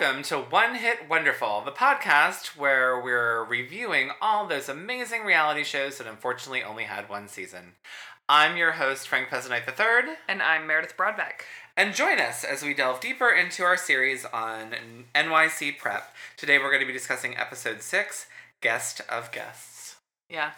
Welcome to One Hit Wonderful, the podcast where we're reviewing all those amazing reality shows that unfortunately only had one season. I'm your host, Frank Peasanight III, And I'm Meredith Broadbeck. and join us as we delve deeper into our series on NYC Prep. Today we're going to be discussing episode 6, Guest of Guests. Yeah.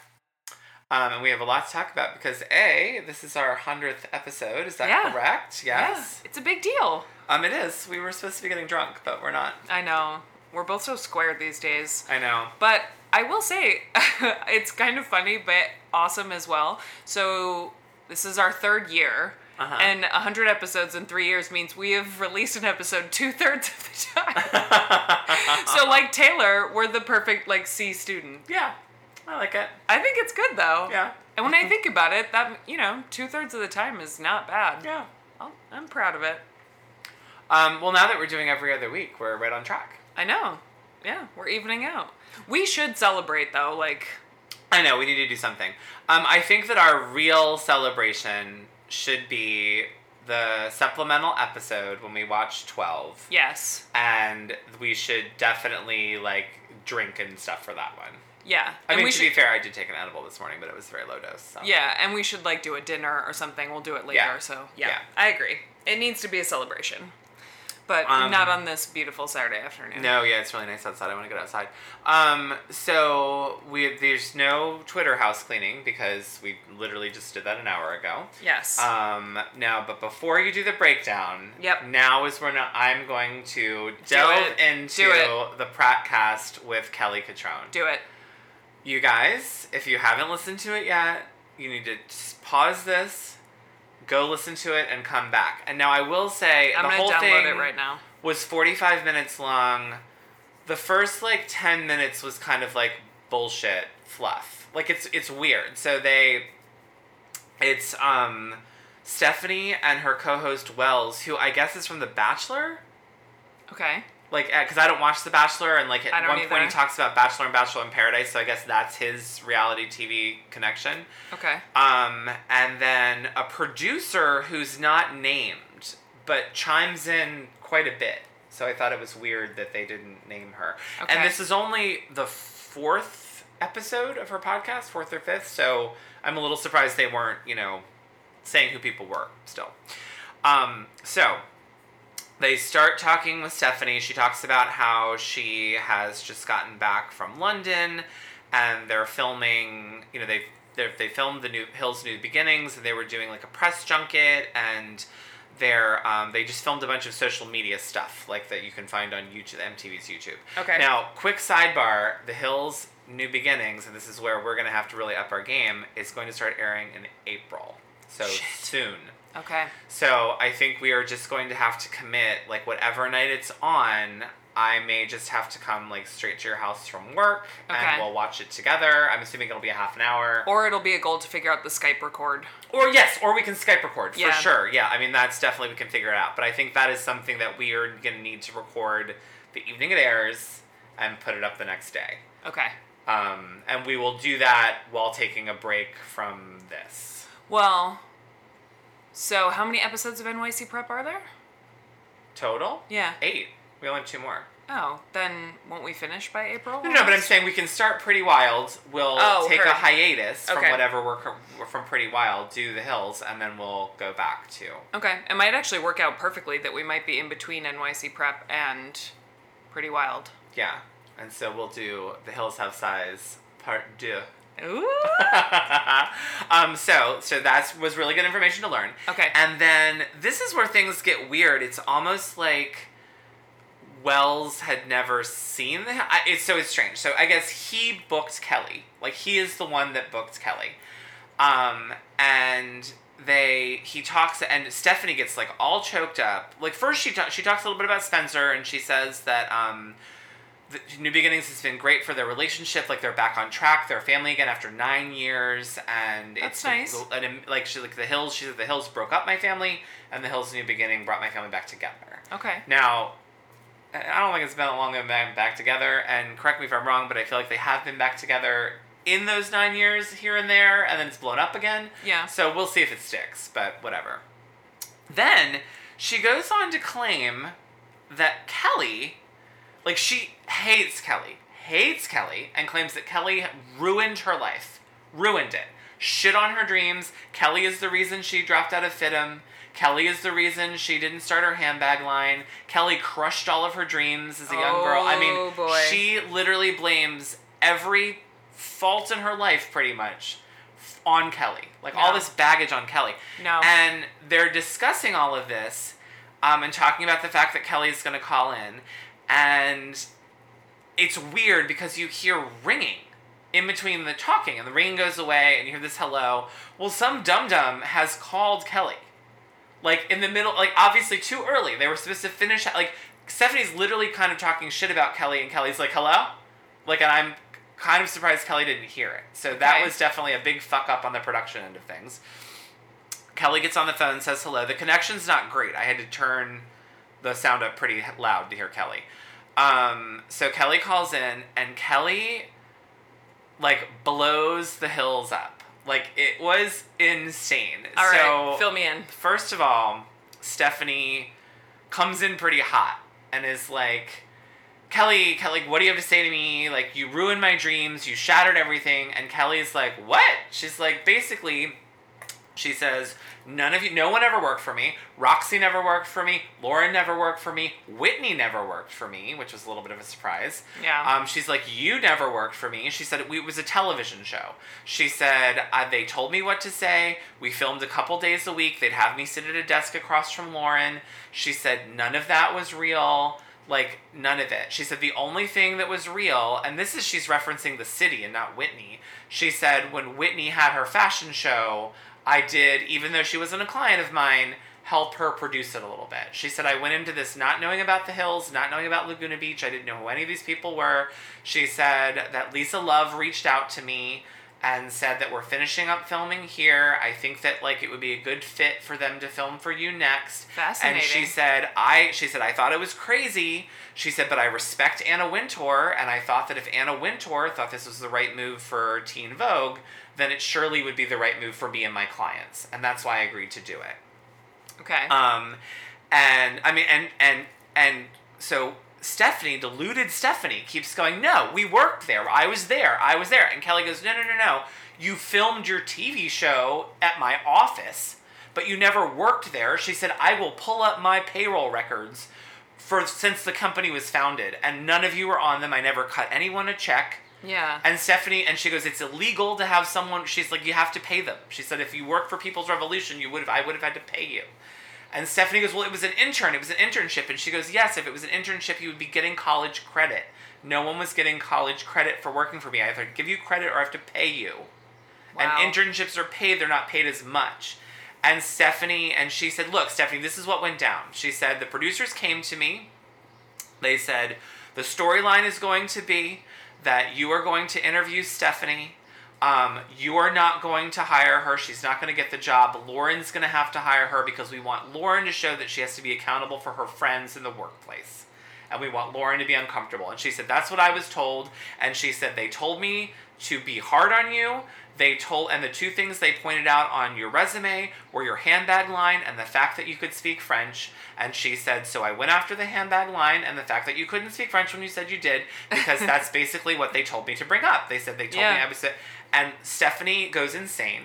Um, and we have a lot to talk about because A, this is our 100th episode. Is that Yeah. correct? Yes. Yeah, it's a big deal. Um, it is. We were supposed to be getting drunk, but we're not. I know. We're both so squared these days. I know. But I will say, it's kind of funny, but awesome as well. So, this is our third year. Uh-huh. And 100 episodes in three years means we have released an episode two thirds of the time. so, like Taylor, we're the perfect, like, C student. Yeah, I like it. I think it's good, though. Yeah. And when I think about it, that, you know, two thirds of the time is not bad. Yeah. I'll, I'm proud of it. Um, well, now that we're doing every other week, we're right on track. I know. Yeah, we're evening out. We should celebrate though, like I know we need to do something. Um, I think that our real celebration should be the supplemental episode when we watch twelve, yes. and we should definitely like drink and stuff for that one. Yeah. I and mean, we to should be fair, I did take an edible this morning, but it was very low dose. So. Yeah, and we should like do a dinner or something. We'll do it later, Yeah. so yeah, Yeah. I agree. It needs to be a celebration. But Um, not on this beautiful Saturday afternoon. No, yeah, it's really nice outside. I want to get outside. Um, so we there's no Twitter house cleaning because we literally just did that an hour ago. Yes. Um, now, but before you do the breakdown, Yep. Now is when I'm going to delve into the Pratt cast with Kelly Cutrone. do it. You guys, if you haven't listened to it yet, you need to pause this, go listen to it, and come back. And now I will say I'm the whole thing it right now. was 45 minutes long. The first like 10 minutes was kind of like bullshit fluff. Like it's it's weird. So they it's um Stephanie and her co-host Wells, who I guess is from The Bachelor. Okay. Like, because I don't watch The Bachelor, and like at one point he talks about Bachelor and Bachelor in Paradise, so I guess that's his reality TV connection. Okay. Um, and then a producer who's not named, but chimes in quite a bit. So I thought it was weird that they didn't name her. Okay. And this is only the fourth episode of her podcast, fourth or fifth. So I'm a little surprised they weren't, you know, saying who people were still. Um, so they start talking with Stephanie. She talks about how she has just gotten back from London and they're filming, you know, they've they they filmed the new Hills New Beginnings and they were doing like a press junket and they're um, they just filmed a bunch of social media stuff like that you can find on YouTube MTV's YouTube. Okay. Now, quick sidebar, The Hills New Beginnings, and this is where we're gonna have to really up our game, is going to start airing in April. So Shit. soon. Okay. So I think we are just going to have to commit, like whatever night it's on, I may just have to come like straight to your house from work Okay. and we'll watch it together. I'm assuming it'll be a half an hour. Or it'll be a goal to figure out the Skype record. Or yes, or we can Skype record for sure. Yeah, I mean that's definitely we can figure it out. But I think that is something that we are gonna need to record the evening it airs and put it up the next day. Okay. Um, and we will do that while taking a break from this. Well, so how many episodes of NYC Prep are there? Total? Yeah. Eight. We only have two more. Oh, then won't we finish by April? No, no, but I'm saying we can start Pretty Wild. We'll Oh, take a heard. hiatus from Okay. whatever we're from Pretty Wild, do the hills, and then we'll go back to. Okay, it might actually work out perfectly that we might be in between NYC Prep and Pretty Wild. Yeah, and so we'll do the Hills Have Size Part Deux. Ooh. um, so so that was really good information to learn. Okay. And then this is where things get weird. It's almost like Wells had never seen the. I- It's so it's strange. So I guess he booked Kelly. Like he is the one that booked Kelly. Um, and they he talks and Stephanie gets like all choked up. Like first she ta- she talks a little bit about Spencer and she says that um New Beginnings has been great for their relationship. Like they're back on track. They're a family again after nine years, and That's it's nice. And like she like the Hills. She said the Hills broke up my family, and the Hills New Beginning brought my family back together. Okay. Now, I don't think it's been that long they've been back together. And correct me if I'm wrong, but I feel like they have been back together in those nine years here and there, and then it's blown up again. Yeah. So we'll see if it sticks, but whatever. Then she goes on to claim that Kelly, like she hates Kelly, hates Kelly, and claims that Kelly ruined her life, ruined it, shit on her dreams. Kelly is the reason she dropped out of FIDM. Kelly is the reason she didn't start her handbag line. Kelly crushed all of her dreams as a young girl. I Oh, mean, boy. she literally blames every fault in her life, pretty much, on Kelly. Like all this baggage on Kelly. No. And they're discussing all of this um, and talking about the fact that Kelly's going to call in. And it's weird because you hear ringing in between the talking, and the ringing goes away, and you hear this hello. Well, some dum dum has called Kelly. Like in the middle, like obviously too early. They were supposed to finish. Like Stephanie's literally kind of talking shit about Kelly, and Kelly's like, "Hello," like, and I'm kind of surprised Kelly didn't hear it. So that was definitely a big fuck up on the production end of things. Kelly gets on the phone, and says hello. The connection's not great. I had to turn the sound up pretty loud to hear Kelly. Um, so Kelly calls in, and Kelly like blows the hills up. Like it was insane. All right, so, fill me in. First of all, Stephanie comes in pretty hot and is like, Kelly, Kelly, what do you have to say to me? Like, you ruined my dreams, you shattered everything. And Kelly's like, what? She's like, basically, she says, none of you, no one ever worked for me. Roxy never worked for me. Lauren never worked for me. Whitney never worked for me, which was a little bit of a surprise. Yeah. Um, she's like, you never worked for me. She said it, it was a television show. She said uh, they told me what to say. We filmed a couple days a week. They'd have me sit at a desk across from Lauren. She said none of that was real. Like none of it. She said the only thing that was real, and this is she's referencing the city and not Whitney. She said when Whitney had her fashion show, I did, even though she wasn't a client of mine, help her produce it a little bit. She said, I went into this not knowing about the hills, not knowing about Laguna Beach. I didn't know who any of these people were. She said that Lisa Love reached out to me and said that we're finishing up filming here. I think that like it would be a good fit for them to film for you next. Fascinating. And she said, I she said I thought it was crazy. She said, but I respect Anna Wintour, and I thought that if Anna Wintour thought this was the right move for Teen Vogue, then it surely would be the right move for me and my clients, and that's why I agreed to do it. Okay. Um, and I mean, and and and so Stephanie, deluded Stephanie, keeps going. No, we worked there. I was there. I was there. And Kelly goes, No, no, no, no. You filmed your TV show at my office, but you never worked there. She said, I will pull up my payroll records for since the company was founded, and none of you were on them. I never cut anyone a check. Yeah. And Stephanie, and she goes, it's illegal to have someone. She's like, you have to pay them. She said, if you work for People's Revolution, you would have. I would have had to pay you. And Stephanie goes, well, it was an intern. It was an internship. And she goes, yes, if it was an internship, you would be getting college credit. No one was getting college credit for working for me. I either give you credit or I have to pay you. Wow. And internships are paid, they're not paid as much. And Stephanie, and she said, Look, Stephanie, this is what went down. She said, The producers came to me. They said, The storyline is going to be that you are going to interview Stephanie. Um, you are not going to hire her. She's not going to get the job. Lauren's going to have to hire her because we want Lauren to show that she has to be accountable for her friends in the workplace. And we want Lauren to be uncomfortable. And she said, That's what I was told. And she said, They told me to be hard on you. They told, and the two things they pointed out on your resume were your handbag line and the fact that you could speak French. And she said, So I went after the handbag line and the fact that you couldn't speak French when you said you did, because that's basically what they told me to bring up. They said they told me I was. And Stephanie goes insane.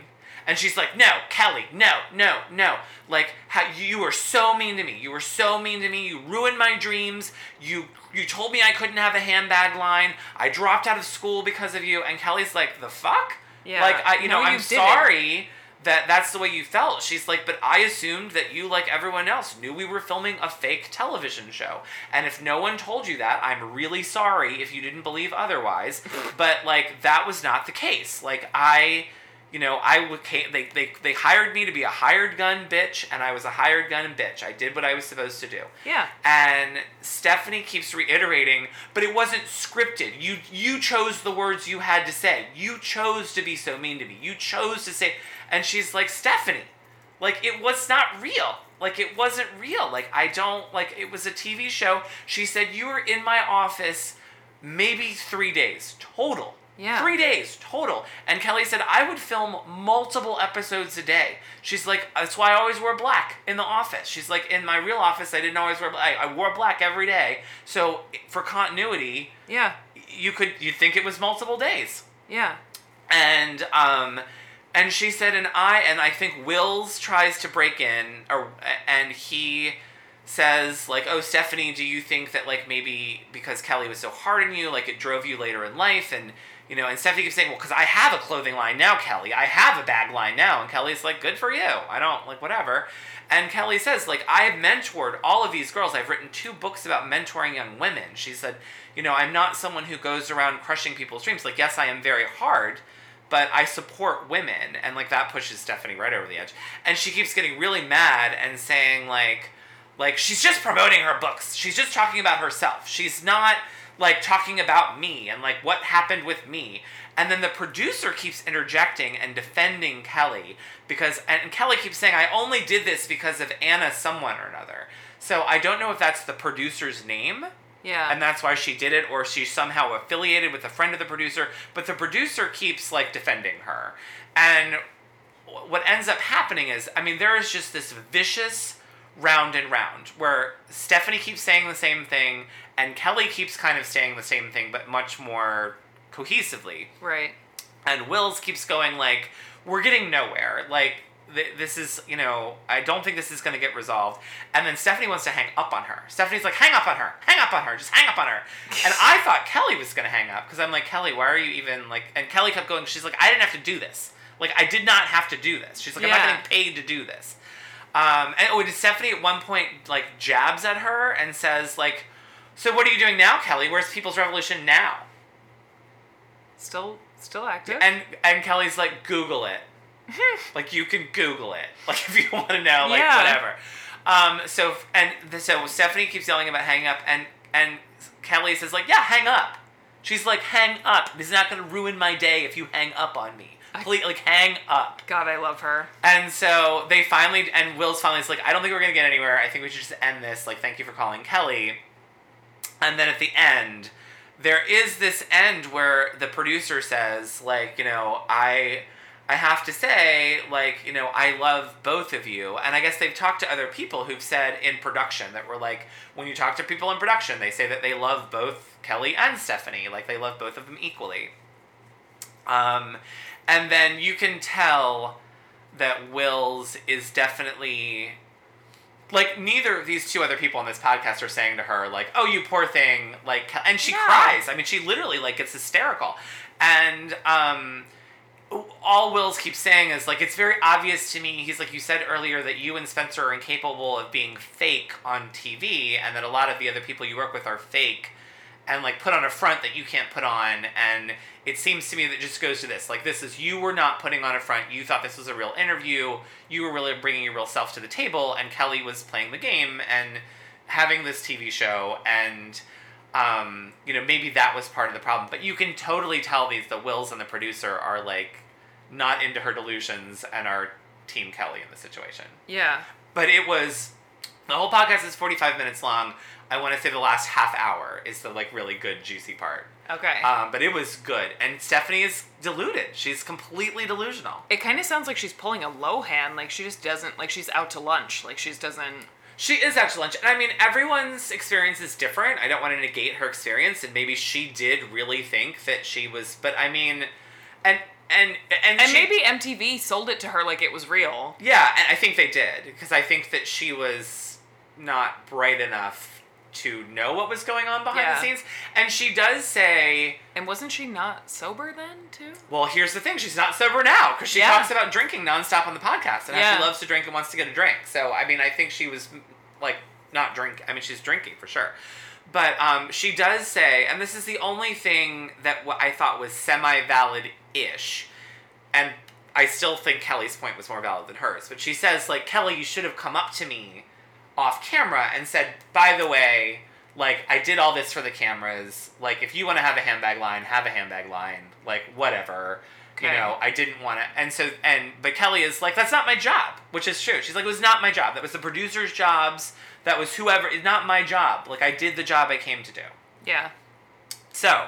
And she's like, no, Kelly, no, no, no. Like, how, you were so mean to me. You were so mean to me. You ruined my dreams. You you told me I couldn't have a handbag line. I dropped out of school because of you. And Kelly's like, the fuck? Yeah. Like, I, you No, know, you I'm didn't. sorry that that's the way you felt. She's like, but I assumed that you, like everyone else, knew we were filming a fake television show. And if no one told you that, I'm really sorry if you didn't believe otherwise. but like, that was not the case. Like, I you know, I would ca- they, they they hired me to be a hired gun bitch, and I was a hired gun bitch. I did what I was supposed to do. Yeah. And Stephanie keeps reiterating, but it wasn't scripted. You you chose the words you had to say. You chose to be so mean to me. You chose to say, and she's like Stephanie, like it was not real. Like it wasn't real. Like I don't like it was a TV show. She said you were in my office maybe three days total Yeah. Three days total. And Kelly said, I would film multiple episodes a day. She's like, that's why I always wear black in the office. She's like, in my real office, I didn't always wear black. I wore black every day. So for continuity, Yeah. you could, you'd think it was multiple days. Yeah. And, um, and she said, and I, and I think Wells tries to break in, or, and he says, like, oh, Stephanie, do you think that, like, maybe because Kelly was so hard on you, like, it drove you later in life? And, you know, and Stephanie keeps saying, well, because I have a clothing line now, Kelly. I have a bag line now. And Kelly's like, good for you. I don't, like, whatever. And Kelly says, like, I have mentored all of these girls. I've written two books about mentoring young women. She said, you know, I'm not someone who goes around crushing people's dreams. Like, yes, I am very hard, but I support women. And, like, that pushes Stephanie right over the edge. And she keeps getting really mad and saying, like, like she's just promoting her books. She's just talking about herself. She's not like talking about me and like what happened with me. And then the producer keeps interjecting and defending Kelly because and Kelly keeps saying I only did this because of Anna someone or another. So I don't know if that's the producer's name Yeah. and that's why she did it or she's somehow affiliated with a friend of the producer but the producer keeps like defending her and what ends up happening is i mean there is just this vicious round and round where stephanie keeps saying the same thing and kelly keeps kind of saying the same thing but much more cohesively right. and Wells keeps going like, "We're getting nowhere. Like, th- this is, you know, I don't think this is going to get resolved." And then Stephanie wants to hang up on her. Stephanie's like, "Hang up on her. Hang up on her. Just hang up on her." And I thought Kelly was going to hang up because I'm like, "Kelly, why are you even like?" And Kelly kept going. She's like, "I didn't have to do this. Like, I did not have to do this." She's like, "I'm Yeah. not getting paid to do this." Um, and oh, did Stephanie at one point like jabs at her and says like, "So what are you doing now, Kelly? Where's People's Revolution now?" Still still active. And and Kelly's like, Google it. like you can Google it. Like if you want to know, like Yeah. whatever. Um. So and the, so Stephanie keeps yelling about hang up, and and Kelly says like, yeah, hang up. She's like, hang up. This is not going to ruin my day if you hang up on me. Please, like, hang up. God, I love her. And so they finally, and Will's finally is like, I don't think we're gonna get anywhere. I think we should just end this. Like, thank you for calling Kelly. And then at the end, there is this end where the producer says, like, you know, I, I have to say, like, you know, I love both of you. And I guess they've talked to other people who've said in production that were like, when you talk to people in production, they say that they love both Kelly and Stephanie. Like, they love both of them equally. Um, and then you can tell that Wells is definitely like neither of these two other people on this podcast are saying to her like, "Oh, you poor thing," like, and she No. cries. I mean, she literally like gets hysterical, and um, all Wells keeps saying is like, "It's very obvious to me." He's like, "You said earlier that you and Spencer are incapable of being fake on TV, and that a lot of the other people you work with are fake." And like put on a front that you can't put on and it seems to me that just goes to this like this is you were not putting on a front. You thought this was a real interview. You were really bringing your real self to the table and kelly was playing the game and having this tv show and um, you know maybe that was part of the problem. But you can totally tell these the wills and the producer are like not into her delusions and are team kelly in the situation. Yeah. but it was the whole podcast is 45 minutes long i want to say the last half hour is the like really good juicy part Okay. um, but it was good and stephanie is deluded she's completely delusional it kind of sounds like she's pulling a Lohan. Like she just doesn't. Like she's out to lunch. Like she just doesn't. she is out to lunch and i mean everyone's experience is different i don't want to negate her experience and maybe she did really think that she was but i mean and and and, And she- maybe MTV sold it to her like it was real. yeah and i think they did because i think that she was not bright enough to know what was going on behind Yeah. the scenes and she does say And wasn't she not sober then too? Well, here's the thing: she's not sober now because she Yeah. talks about drinking nonstop on the podcast and how she loves to drink and wants to get a drink. So, I mean, I think she was like not drink. I mean, she's drinking for sure. But um, she does say, and this is the only thing that what I thought was semi-valid-ish, and I still think Kelly's point was more valid than hers. But she says, like, Kelly, you should have come up to me off camera and said, by the way, like I did all this for the cameras. Like if you want to have a handbag line, have a handbag line. Like whatever. You know, I didn't want to. And so and but Kelly is like that's not my job, which is true. She's like it was not my job. That was the producer's jobs. That was whoever. It's not my job. Like I did the job I came to do. Yeah. So,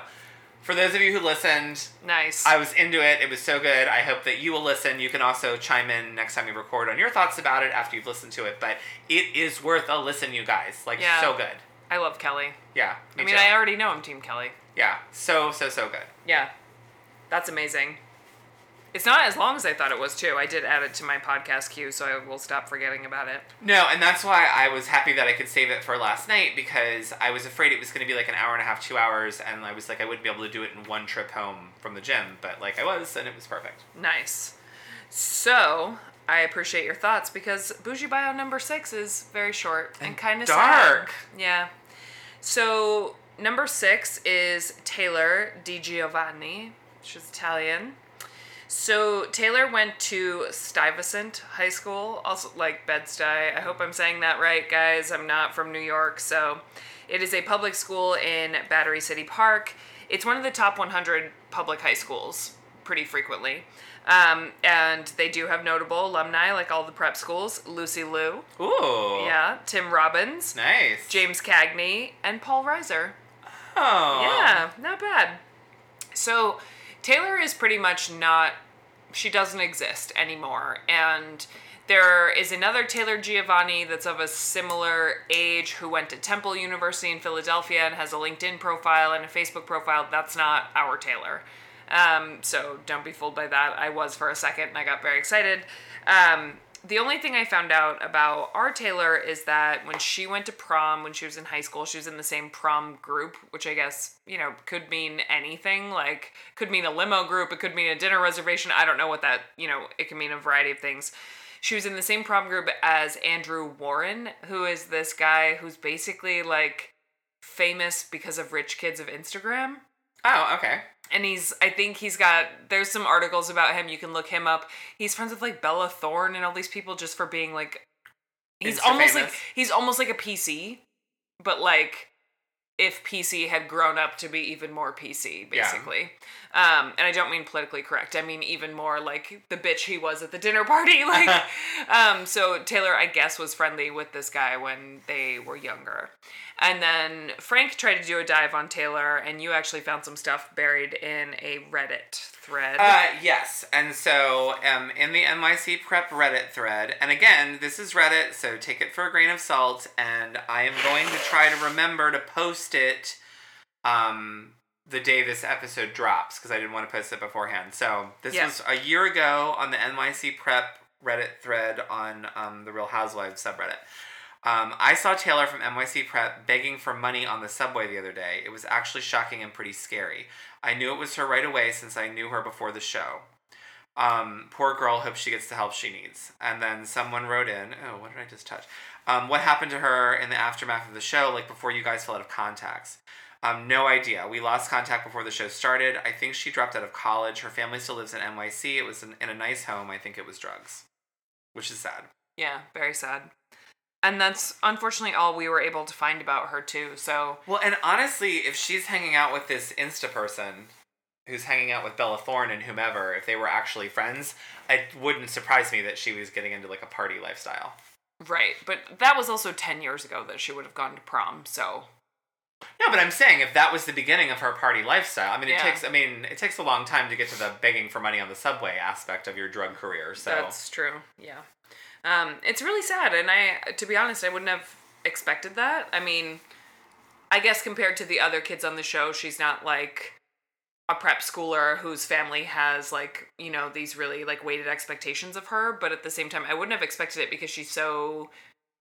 For those of you who listened, Nice. I was into it. It was so good. I hope that you will listen. You can also chime in next time we record on your thoughts about it after you've listened to it. But it is worth a listen, you guys. Like Yeah. so good. I love Kelly. Yeah. I mean, too. I already know I'm Team Kelly. yeah. So so so good. Yeah. That's amazing. It's not as long as I thought it was, too. I did add it to my podcast queue, so I will stop forgetting about it. No, and that's why I was happy that I could save it for last night because I was afraid it was going to be like an hour and a half, two hours, and I was like I wouldn't be able to do it in one trip home from the gym, but like I was, and it was perfect. Nice. So, I appreciate your thoughts because Bougie Bio number six is very short and, And kind of dark. Yeah. So, number six is Taylor Di Giovanni. She's Italian. So, Taylor went to Stuyvesant High School, also like Bed-Stuy. I hope I'm saying that right, guys. I'm not from New York, so it is a public school in Battery City Park. It's one of the top 100 public high schools pretty frequently. Um, and they do have notable alumni, like all the prep schools. Lucy Liu, Ooh. yeah, Tim Robbins, Nice. James Cagney, and Paul Reiser. Oh. Yeah, not bad. So Taylor is pretty much not, she doesn't exist anymore. And there is another Taylor Giovanni that's of a similar age who went to Temple University in Philadelphia and has a LinkedIn profile and a Facebook profile. That's not our Taylor. Um, so don't be fooled by that. I was for a second and I got very excited. Um, the only thing I found out about our Taylor is that when she went to prom when she was in high school, she was in the same prom group, which I guess, you know, could mean anything. Like, could mean a limo group, it could mean a dinner reservation. I don't know what that, you know, it can mean a variety of things. She was in the same prom group as Andrew Warren, who is this guy who's basically like famous because of rich kids of Instagram Oh, okay. And he's i think he's got there's some articles about him you can look him up. He's friends with like bella thorne and all these people just for being like he's Insta almost like he's almost like a pc but like if pc had grown up to be even more pc Yeah. basically. Um and i don't mean politically correct i mean even more like the bitch he was at the dinner party like um so taylor i guess was friendly with this guy when they were younger and then Frank tried to do a dive on Taylor, and you actually found some stuff buried in a Reddit thread. Uh, yes, and so um, in the NYC Prep Reddit thread, and again, this is Reddit, so take it for a grain of salt, and I am going to try to remember to post it um, the day this episode drops, because I didn't want to post it beforehand. So this Yeah. was a year ago on the NYC Prep Reddit thread on um, the Real Housewives subreddit. Um, I saw Taylor from NYC Prep begging for money on the subway the other day. It was actually shocking and pretty scary. I knew it was her right away since I knew her before the show. Um, poor girl, hope she gets the help she needs. And then someone wrote in, oh, what did I just touch? Um, what happened to her in the aftermath of the show, like before you guys fell out of contacts? Um, no idea. We lost contact before the show started. I think she dropped out of college. Her family still lives in NYC. It was in, in a nice home. I think it was drugs, which is sad. yeah, very sad. And that's unfortunately all we were able to find about her too. So Well, and honestly, if she's hanging out with this Insta person who's hanging out with Bella Thorne and whomever, if they were actually friends, it wouldn't surprise me that she was getting into like a party lifestyle. right, but that was also ten years ago that she would have gone to prom. So No, but I'm saying if that was the beginning of her party lifestyle, I mean, it Yeah. takes. I mean, it takes a long time to get to the begging for money on the subway aspect of your drug career. So that's true. Yeah, um, it's really sad, and I, to be honest, I wouldn't have expected that. I mean, I guess compared to the other kids on the show, she's not like a prep schooler whose family has like you know these really like weighted expectations of her but at the same time i wouldn't have expected it because she's so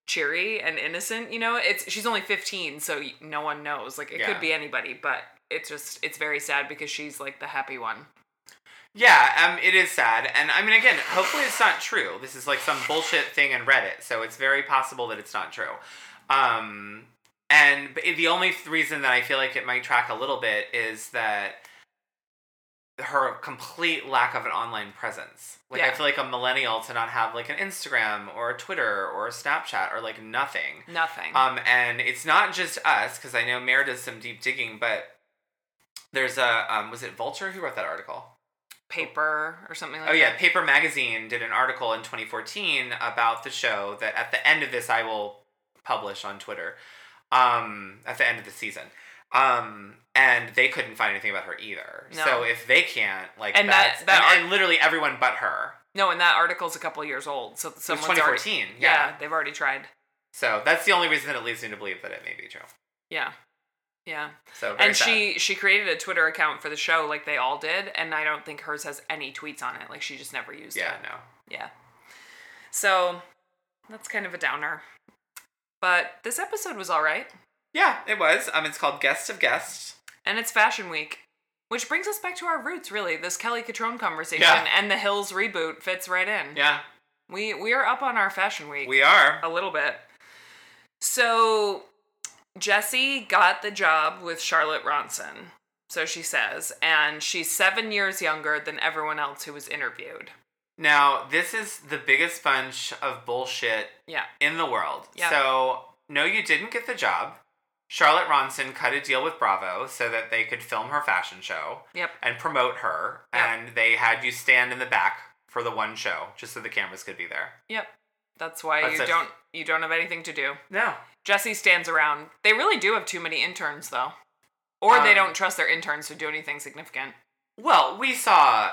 cheery and innocent you know it's she's only 15 so no one knows like it Yeah. could be anybody but it's just it's very sad because she's like the happy one Yeah, um, it is sad, and I mean, again, hopefully it's not true. This is like some bullshit thing in Reddit, so it's very possible that it's not true. Um, and the only reason that I feel like it might track a little bit is that her complete lack of an online presence. Like I feel like a millennial to not have like an Instagram or a Twitter or a Snapchat or like nothing. nothing Um, and it's not just us because I know Mare does some deep digging, but there's a um, was it Vulture who wrote that article? Paper or something like that. Oh yeah, that Paper Magazine did an article in 2014 about the show that at the end of this I will publish on Twitter. Um, at the end of the season. Um, and they couldn't find anything about her either. No. So if they can't, like, And that- that's, that and, art- and literally everyone but her. No, and that article's a couple years old, so someone's already 2014. yeah. yeah. they've already tried. So that's the only reason that it leads me to believe that it may be true. Yeah, yeah. So and sad. she she created a Twitter account for the show, like they all did, and I don't think hers has any tweets on it. Like she just never used yeah, it. Yeah, no. Yeah. So that's kind of a downer. But this episode was all right, Yeah, it was. Um, it's called Guest of Guests. and it's Fashion Week, which brings us back to our roots. Really, this Kelly Cutrone conversation Yeah. and the Hills reboot fits right in. Yeah, We we are up on our Fashion Week. we are. a little bit. So Jessie got the job with Charlotte Ronson, so she says, and she's seven years younger than everyone else who was interviewed. Now, this is the biggest bunch of bullshit Yeah. in the world. Yeah. So, no, you didn't get the job. Charlotte Ronson cut a deal with Bravo so that they could film her fashion show Yep. and promote her, Yep. and they had you stand in the back for the one show just so the cameras could be there. Yep. That's why That's you it. don't you don't have anything to do. No. Jessie stands around. They really do have too many interns though. Or they Um, don't trust their interns to do anything significant. Well, we saw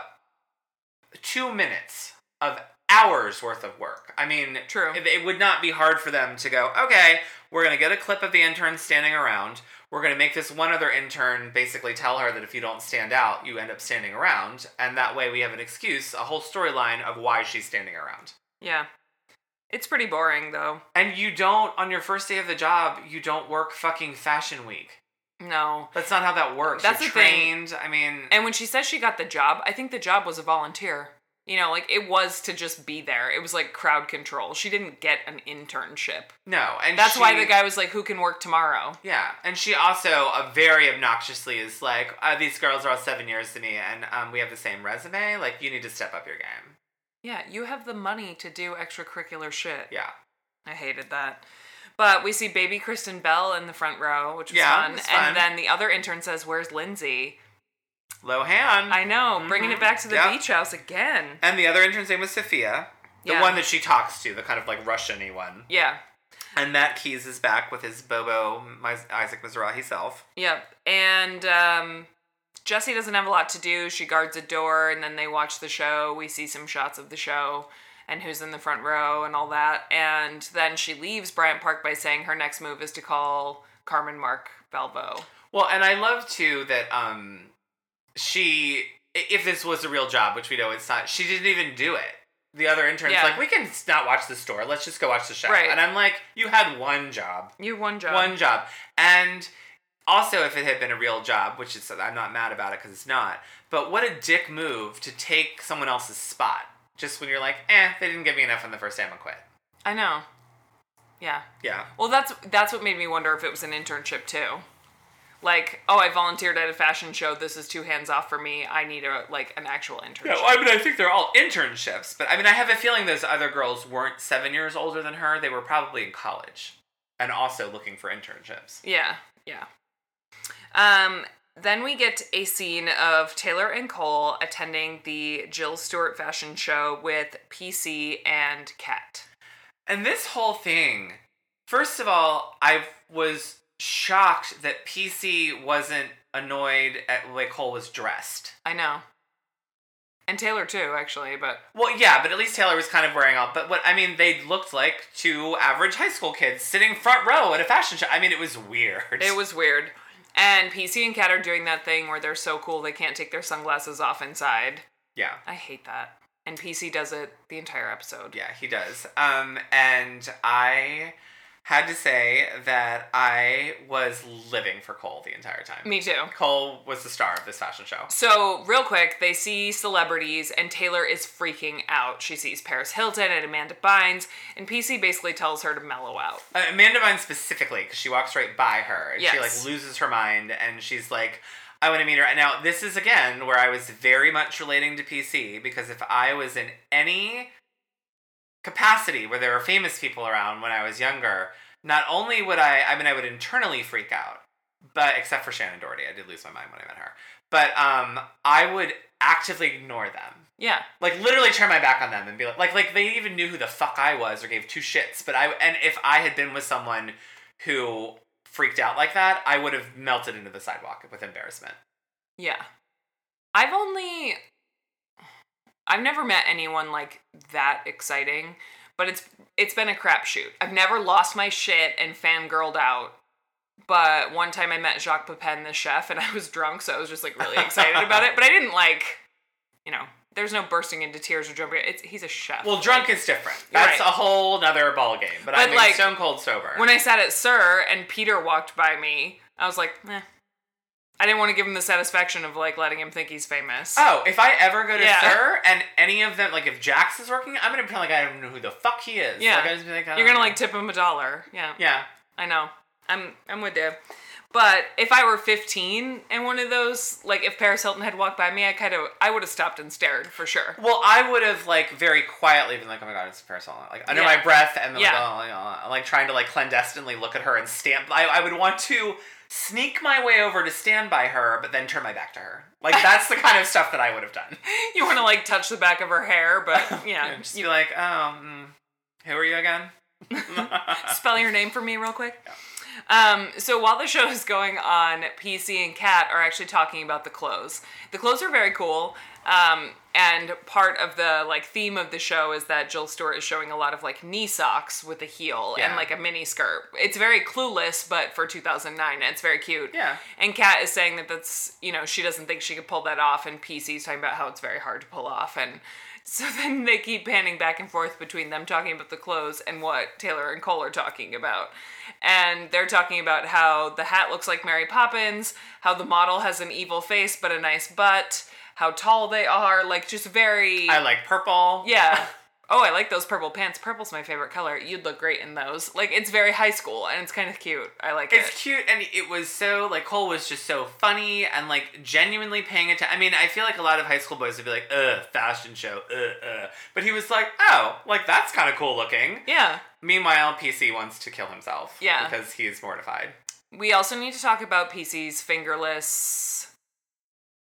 two minutes of hours worth of work. I mean, True. It, it would not be hard for them to go, okay, we're going to get a clip of the intern standing around. We're going to make this one other intern basically tell her that if you don't stand out, you end up standing around. And that way we have an excuse, a whole storyline of why she's standing around. Yeah. It's pretty boring though. And you don't, on your first day of the job, you don't work fucking fashion week. No. That's not how that works. That's You're the thing. I mean, And when she says she got the job, I think the job was a volunteer. You know, like it was to just be there. It was like crowd control. She didn't get an internship. no. And That's why the guy was like, "Who can work tomorrow?" Yeah, and she also uh, very obnoxiously is like, uh, "These girls are all seven years to me, and um, we have the same resume. Like, you need to step up your game." Yeah, you have the money to do extracurricular shit. Yeah, I hated that. But we see baby Kristen Bell in the front row, which was Yeah, fun. it's And then the other intern says, "Where's Lindsay?" Lohan. I know, bringing it back to the Yep. beach house again. and the other intern's name was Sophia, the Yeah. one that she talks to, the kind of like Russian-y one. Yeah. And Matt Keys is back with his Bobo Isaac Mizrahi self. Yep. And um, Jessie doesn't have a lot to do. She guards a door, and then they watch the show. We see some shots of the show and who's in the front row and all that. And then she leaves Bryant Park by saying her next move is to call Carmen Marc Valvo. Well, and I love too that um, she if this was a real job, which we know it's not, she didn't even do it. The other intern's Yeah. like, we can not watch the store. Let's just go watch the show. Right. And I'm like, you had one job. You one job. One job. And also, if it had been a real job, which is, I'm not mad about it because it's not, but what a dick move to take someone else's spot. Just when you're like, eh, they didn't give me enough on the first time I'm quit. I know. Yeah. Yeah. Well, that's that's what made me wonder if it was an internship too. Like, oh, I volunteered at a fashion show. This is too hands off for me. I need a like an actual internship. Yeah, well, I mean, I think they're all internships, but I mean, I have a feeling those other girls weren't seven years older than her. They were probably in college and also looking for internships. Yeah, yeah. Um, then we get a scene of Taylor and Cole attending the Jill Stuart fashion show with PC and Kat. And this whole thing, first of all, I was shocked that PC wasn't annoyed at the way Cole was dressed. I know. And Taylor too, actually, but Well, yeah, but at least Taylor was kind of wearing all. But what I mean, they looked like two average high school kids sitting front row at a fashion show. I mean, it was weird. it was weird. And PC and Kat are doing that thing where they're so cool they can't take their sunglasses off inside. Yeah, I hate that. And PC does it the entire episode. yeah, he does. Um, and I had to say that I was living for Cole the entire time. Me too. Cole was the star of this fashion show. So, real quick, they see celebrities, and Taylor is freaking out. She sees Paris Hilton and Amanda Bynes, and PC basically tells her to mellow out. Uh, Amanda Bynes specifically, because she walks right by her and she like loses her mind and she's like, I want to meet her. And now this is again where I was very much relating to PC because if I was in any capacity where there were famous people around when I was younger, not only would I, I mean, I would internally freak out, but except for Shannen Doherty, I did lose my mind when I met her. But um, I would actively ignore them. Yeah. Like literally turn my back on them and be like, like, like they even knew who the fuck I was or gave two shits. But I, and if I had been with someone who freaked out like that, I would have melted into the sidewalk with embarrassment. Yeah. I've only I've never met anyone like that exciting, but it's it's been a crapshoot. I've never lost my shit and fangirled out. But one time I met Jacques Pepin, the chef, and I was drunk, so I was just like really excited about it. But I didn't like, you know, there's no bursting into tears or jumping. It's he's a chef. Well, drunk is different. That's right. a whole other ball game. But, I But, mean, like, stone cold sober. when I sat at SUR and Peter walked by me, I was like, eh. I didn't want to give him the satisfaction of like letting him think he's famous. Oh, if I ever go to Yeah. SUR and any of them, like if Jax is working, I'm gonna pretend like I don't know who the fuck he is. Yeah. like, I just be like, You're gonna know. like tip him a dollar. Yeah. Yeah. I know. I'm I'm with you. But if I were 15 and one of those, like if Paris Hilton had walked by me, I kind of I would have stopped and stared for sure. Well, I would have like very quietly been like, "Oh my god, it's Paris Hilton!" Like under Yeah. my breath, and then Yeah. like, oh, like trying to like clandestinely look at her and stamp. I, I would want to sneak my way over to stand by her, but then turn my back to her. Like that's the kind of stuff that I would have done. You want to like touch the back of her hair, but yeah, just you be like, "Oh, mm, who are you again?" spell your name for me real quick. Um, so while the show is going on, PC and Kat are actually talking about the clothes. The clothes are very cool. Um, and part of the like theme of the show is that Jill Stuart is showing a lot of like knee socks with a heel and like a mini skirt. It's very clueless, but for 2009, it's very cute. Yeah. And Kat is saying that that's you know she doesn't think she could pull that off, and PC's talking about how it's very hard to pull off, and so then they keep panning back and forth between them talking about the clothes and what Taylor and Cole are talking about. And they're talking about how the hat looks like Mary Poppins, how the model has an evil face but a nice butt, how tall they are, like just very I like purple. yeah. Oh, I like those purple pants. Purple's my favorite color. You'd look great in those. Like it's very high school and it's kind of cute. I like it. It's cute, and it was so like Cole was just so funny and like genuinely paying attention. I mean, I feel like a lot of high school boys would be like, "Ugh, fashion show, uh, uh," but he was like, "Oh, like that's kind of cool looking." Yeah. Meanwhile, PC wants to kill himself. Yeah. because he's mortified. We also need to talk about PC's fingerless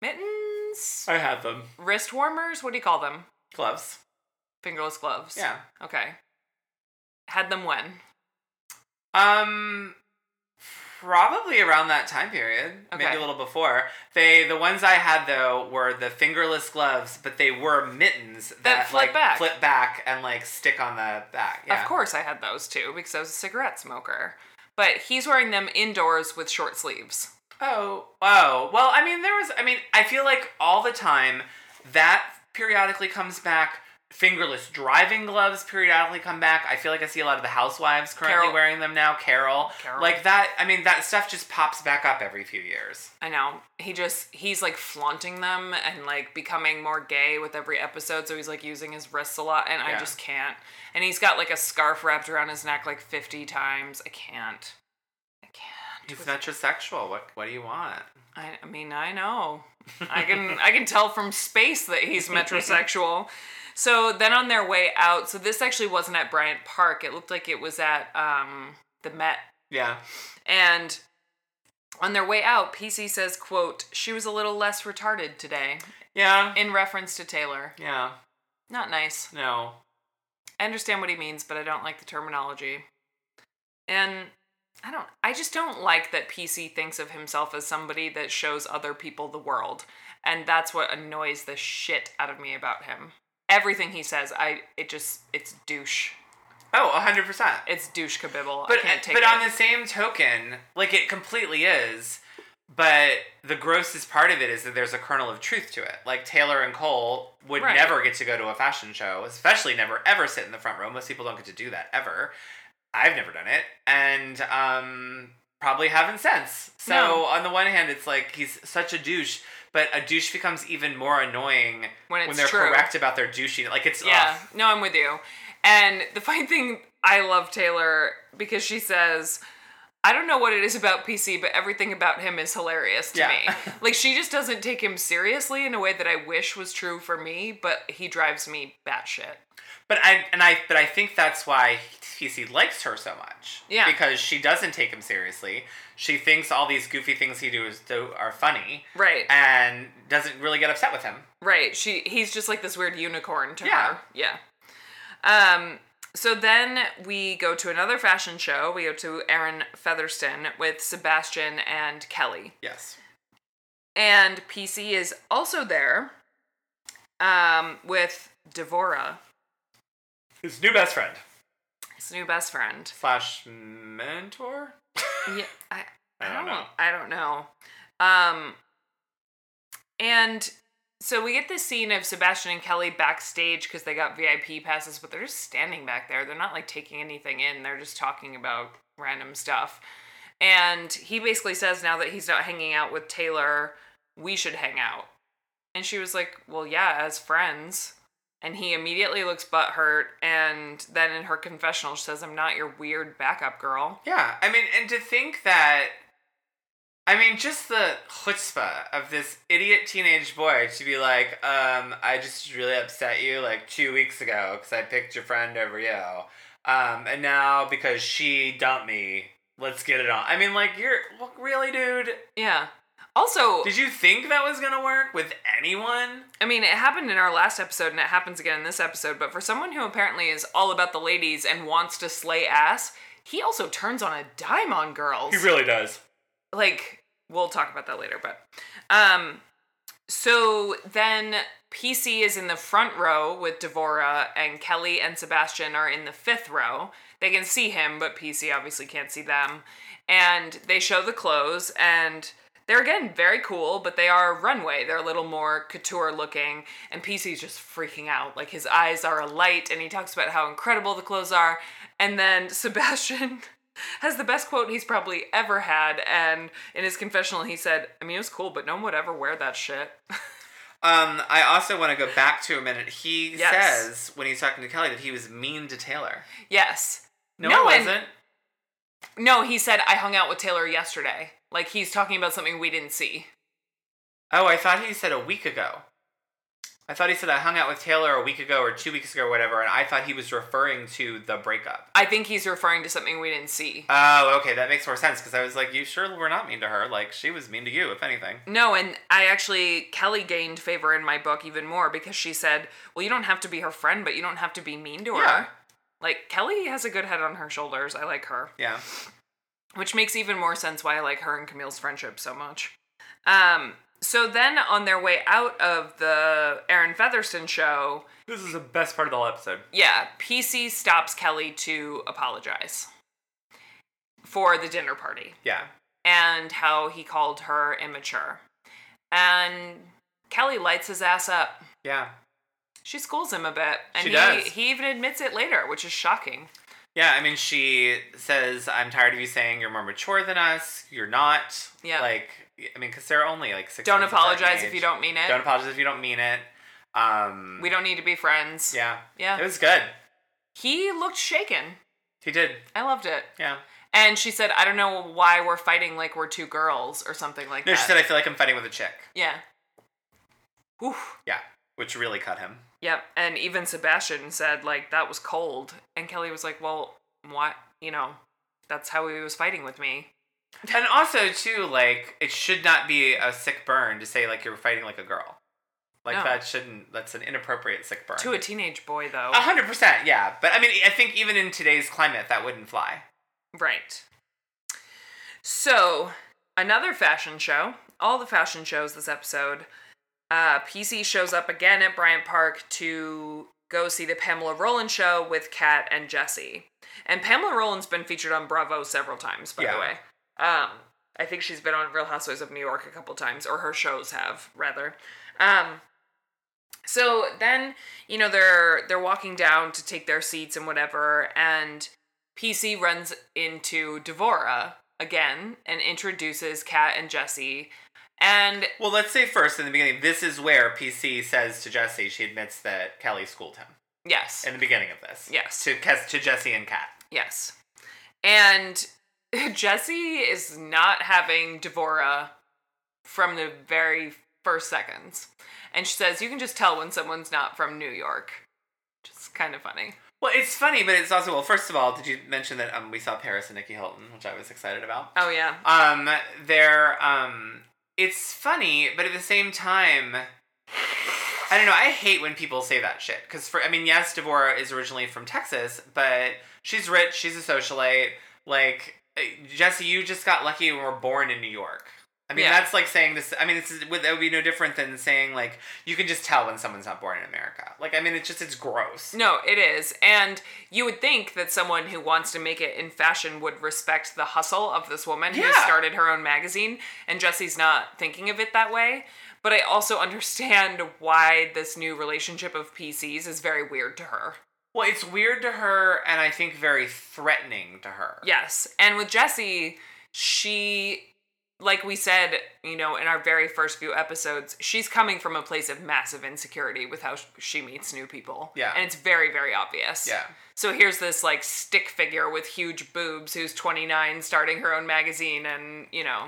mittens, I have them wrist warmers. What do you call them? gloves. Fingerless gloves. Yeah. Okay. Had them when? Um, probably around that time period, maybe a little before. They the ones I had though were the fingerless gloves, but they were mittens that, flip like back. flip back and like stick on the back. Yeah. Of course, I had those too because I was a cigarette smoker. But he's wearing them indoors with short sleeves. Oh, oh. Well, I mean, there was. I mean, I feel like all the time that periodically comes back. Fingerless driving gloves periodically come back. I feel like I see a lot of the housewives currently Carol. wearing them now. Carol, Carol. like that. I mean, that stuff just pops back up every few years. I know. He just he's like flaunting them and like becoming more gay with every episode, so he's like using his wrists a lot and I just can't. And he's got like a scarf wrapped around his neck like 50 times. I can't. I can't. He's metrosexual. What What do you want? I, I mean, I know. I can I can tell from space that he's metrosexual. So then on their way out, so this actually wasn't at Bryant Park. It looked like it was at um the Met Yeah. and on their way out, PC says, quote, she was a little less retarded today, Yeah. in reference to Taylor. Yeah. Not nice. No. I understand what he means, but I don't like the terminology. And I don't I just don't like that PC thinks of himself as somebody that shows other people the world. And that's what annoys the shit out of me about him. Everything he says, I it just it's douche. Oh, 100%. It's douche kabibble. But I can't take but it. on the same token, like it completely is. But the grossest part of it is that there's a kernel of truth to it. Like Taylor and Cole would Right. never get to go to a fashion show, especially never ever sit in the front row. Most people don't get to do that ever. I've never done it, and um, probably haven't since. So No. on the one hand, it's like he's such a douche, but a douche becomes even more annoying When it's they're true. correct about their douching. Like it's Yeah, ugh. no, I'm with you. And the funny thing, I love Taylor because she says, I don't know what it is about PC, but everything about him is hilarious to Yeah. me. Like, she just doesn't take him seriously in a way that I wish was true for me, but he drives me batshit. But I and I but I think that's why PC likes her so much. Yeah. Because she doesn't take him seriously. She thinks all these goofy things he does do are funny Right. and doesn't really get upset with him. Right. She he's just like this weird unicorn to Yeah. her. Yeah. Um So then we go to another fashion show. We go to Erin Fetherston with Sebastian and Kelly. Yes. And PC is also there um, with Devora, His new best friend his new best friend. slash mentor. Yeah, I, I don't know. I don't know. Um, and so we get this scene of Sebastian and Kelly backstage because they got VIP passes, but they're just standing back there. They're not like taking anything in. They're just talking about random stuff. And he basically says now that he's not hanging out with Taylor, we should hang out. And she was like, "Well, yeah, as friends." And he immediately looks butthurt, and then in her confessional, she says, "I'm not your weird backup girl." Yeah, I mean, and to think that, I mean, just the chutzpah of this idiot teenage boy to be like, um, I just really upset you like two weeks ago because I picked your friend over you. Um, and now because she dumped me, let's get it on. I mean, like, you're, look, really, dude? Yeah. Also, Did you think that was gonna work with anyone? I mean, it happened in our last episode and it happens again in this episode, but for someone who apparently is all about the ladies and wants to slay ass, he also turns on a dime on girls. He really does. like, we'll talk about that later, but um so then PC is in the front row with Devora and Kelly and Sebastian are in the fifth row. They can see him, but PC obviously can't see them. And they show the clothes and they're again very cool, but they are runway. They're a little more couture looking, and PC's just freaking out. Like his eyes are alight, and he talks about how incredible the clothes are. And then Sebastian has the best quote he's probably ever had. And in his confessional, he said, I mean, it was cool, but no one would ever wear that shit. Um, I also want to go back to a minute. He Yes. says when he's talking to Kelly that he was mean to Taylor. yes. No, No, it wasn't. No, he said, I hung out with Taylor yesterday. Like he's talking about something we didn't see. Oh, I thought he said a week ago. I thought he said I hung out with Taylor a week ago or two weeks ago or whatever, and I thought he was referring to the breakup. I think he's referring to something we didn't see. Oh, okay, that makes more sense because I was like, you sure were not mean to her. Like, she was mean to you, if anything. No, and I actually, Kelly gained favor in my book even more because she said, Well, you don't have to be her friend, but you don't have to be mean to her. Yeah. Like, Kelly has a good head on her shoulders. I like her. Yeah. Which makes even more sense why I like her and Camille's friendship so much. Um, so then on their way out of the Erin Fetherston show, This is the best part of the whole episode. yeah, PC stops Kelly to apologize for the dinner party Yeah. and how he called her immature. And Kelly lights his ass up. Yeah. She schools him a bit. And She he, does. he even admits it later, which is shocking. Yeah, I mean, she says, I'm tired of you saying you're more mature than us. You're not. Yeah. Like, I mean, because they're only like six Don't months apart in apologize if you don't mean it. Don't apologize if you don't mean it. Um, we don't need to be friends. Yeah. Yeah. It was good. He looked shaken. He did. I loved it. Yeah. And she said, I don't know why we're fighting like we're two girls or something like No, that. she said, I feel like I'm fighting with a chick. yeah. Whew. Yeah. Which really cut him. Yep. And even Sebastian said, like, that was cold. And Kelly was like, well, what? You know, that's how he was fighting with me. And also, too, like, it should not be a sick burn to say, like, you're fighting like a girl. Like, No. that shouldn't, that's an inappropriate sick burn. To a teenage boy, though. A hundred percent, yeah. But I mean, I think even in today's climate, that wouldn't fly. Right. So, another fashion show. All the fashion shows this episode. Uh, PC shows up again at Bryant Park to go see the Pamela Roland show with Kat and Jesse. And Pamela Roland's been featured on Bravo several times, by Yeah. the way. Um, I think she's been on Real Housewives of New York a couple times, or her shows have rather. Um, so then, you know, they're they're walking down to take their seats and whatever, and PC runs into Devora again and introduces Kat and Jesse. And Well, let's say first in the beginning, this is where PC says to Jesse, she admits that Kelly schooled him yes, in the beginning of this. Yes. To to Jesse and Kat. yes. And Jesse is not having Devora from the very first seconds. And she says, You can just tell when someone's not from New York. Which is kind of funny. Well, it's funny, but it's also well. First of all, did you mention that um, we saw Paris and Nikki Hilton, which I was excited about. Oh, yeah. Um, they're um, it's funny, but at the same time, I don't know. I hate when people say that shit because for I mean, yes, Devora is originally from Texas, but she's rich. She's a socialite. Like eh, Jesse, you just got lucky and were born in New York. I mean, Yeah. that's like saying this. I mean, this is, that would be no different than saying like you can just tell when someone's not born in America. Like, I mean, it's just it's gross. No, it is. And you would think that someone who wants to make it in fashion would respect the hustle of this woman who Yeah. started her own magazine. And Jesse's not thinking of it that way. But I also understand why this new relationship of PCs is very weird to her. Well, it's weird to her, and I think very threatening to her. Yes. And with Jesse, she, like we said, you know, in our very first few episodes, she's coming from a place of massive insecurity with how she meets new people. Yeah. And it's very, very obvious. Yeah. So here's this like stick figure with huge boobs who's 29 starting her own magazine and, you know,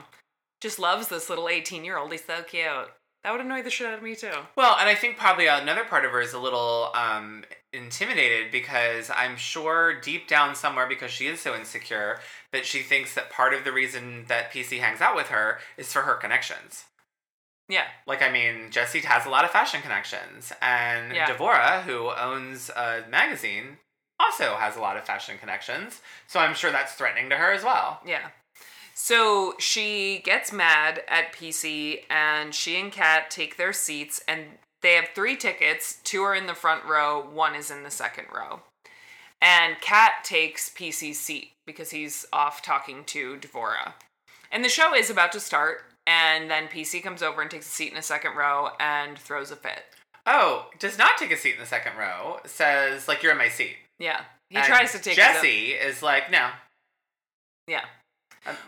just loves this little 18 year old. He's so cute. That would annoy the shit out of me too. Well, and I think probably another part of her is a little um, intimidated because I'm sure deep down somewhere, because she is so insecure, that she thinks that part of the reason that PC hangs out with her is for her connections. Yeah. Like, I mean, Jessie has a lot of fashion connections, and Yeah. Devora, who owns a magazine, also has a lot of fashion connections. So I'm sure that's threatening to her as well. Yeah. So she gets mad at PC and she and Kat take their seats and they have three tickets. Two are in the front row, one is in the second row. And Kat takes PC's seat because he's off talking to Devora. And the show is about to start, and then PC comes over and takes a seat in the second row and throws a fit. Oh, does not take a seat in the second row, says, like, you're in my seat. Yeah. He And tries to take own- is like, no. Yeah.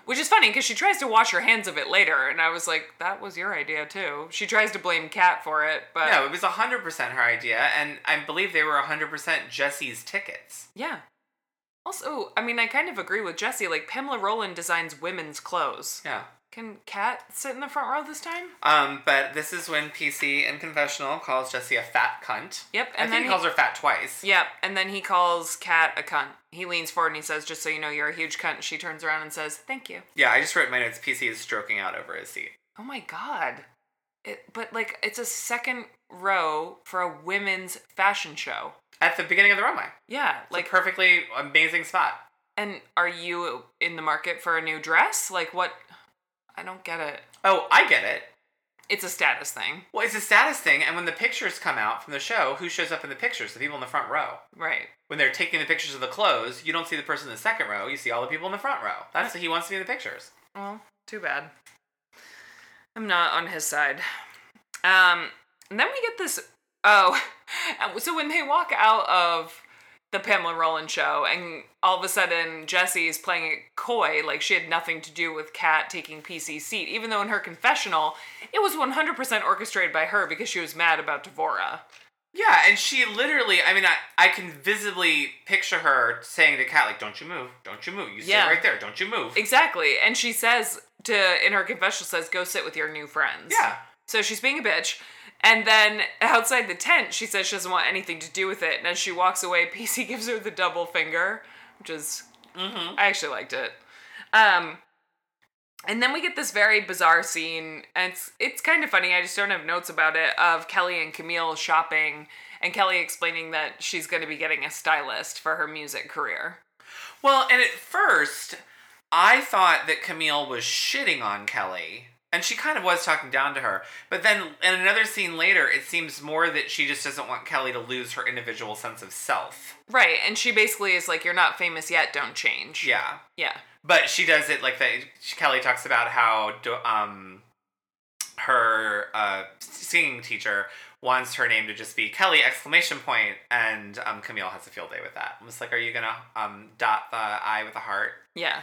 Which is funny because she tries to wash her hands of it later, and I was like, that was your idea too. She tries to blame Kat for it, but No, it was 100% her idea, and I believe they were 100% Jesse's tickets. yeah. Also, I mean, I kind of agree with Jesse. Like, Pamela Roland designs women's clothes. Yeah. Can Kat sit in the front row this time? Um, but this is when PC in confessional calls Jesse a fat cunt. Yep, and think then he he- calls her fat twice. Yep, and then he calls Kat a cunt. He leans forward and he says, "Just so you know, you're a huge cunt." And she turns around and says, "Thank you." Yeah, I just wrote my notes. PC is stroking out over his seat. Oh my god. It, but like, it's a second row for a women's fashion show. At the beginning of the runway. Yeah, It's like a perfectly amazing spot. And are you in the market for a new dress? Like what? I don't get it. Oh, I get it. It's a status thing, Well, it's a status thing, and when the pictures come out from the show, who shows up in the pictures? The people in the front row. right? When they're taking the pictures of the clothes, you don't see the person in the second row. You see all the people in the front row. That's he wants to be in the pictures. Well, too bad. I'm not on his side. Um, and then we get this. Oh, so when they walk out of the Pamela Roland show, and all of a sudden Jessie is playing it coy, like she had nothing to do with Kat taking PC's seat, even though in her confessional it was 100% orchestrated by her because she was mad about Devora. Yeah, and she literally, I mean, I, I can visibly picture her saying to Kat, like, don't you move, don't you move. You stay Yeah. right there, don't you move. Exactly. And she says to in her confessional says, "Go sit with your new friends." Yeah. So she's being a bitch. And then outside the tent, she says she doesn't want anything to do with it. And as she walks away, PC gives her the double finger, which is Mm-hmm. I actually liked it. Um and then we get this very bizarre scene, and it's it's kind of funny. I just don't have notes about it. Of Kelly and Camille shopping, and Kelly explaining that she's going to be getting a stylist for her music career. Well, and at first, I thought that Camille was shitting on Kelly, and she kind of was talking down to her. But then in another scene later, it seems more that she just doesn't want Kelly to lose her individual sense of self. Right, and she basically is like, "You're not famous yet. Don't change." Yeah. yeah, But she does it like that. Kelly talks about how um her uh, singing teacher wants her name to just be Kelly exclamation point, and um, Camille has a field day with that. I'm just like, are you gonna um, dot the I with a heart? yeah.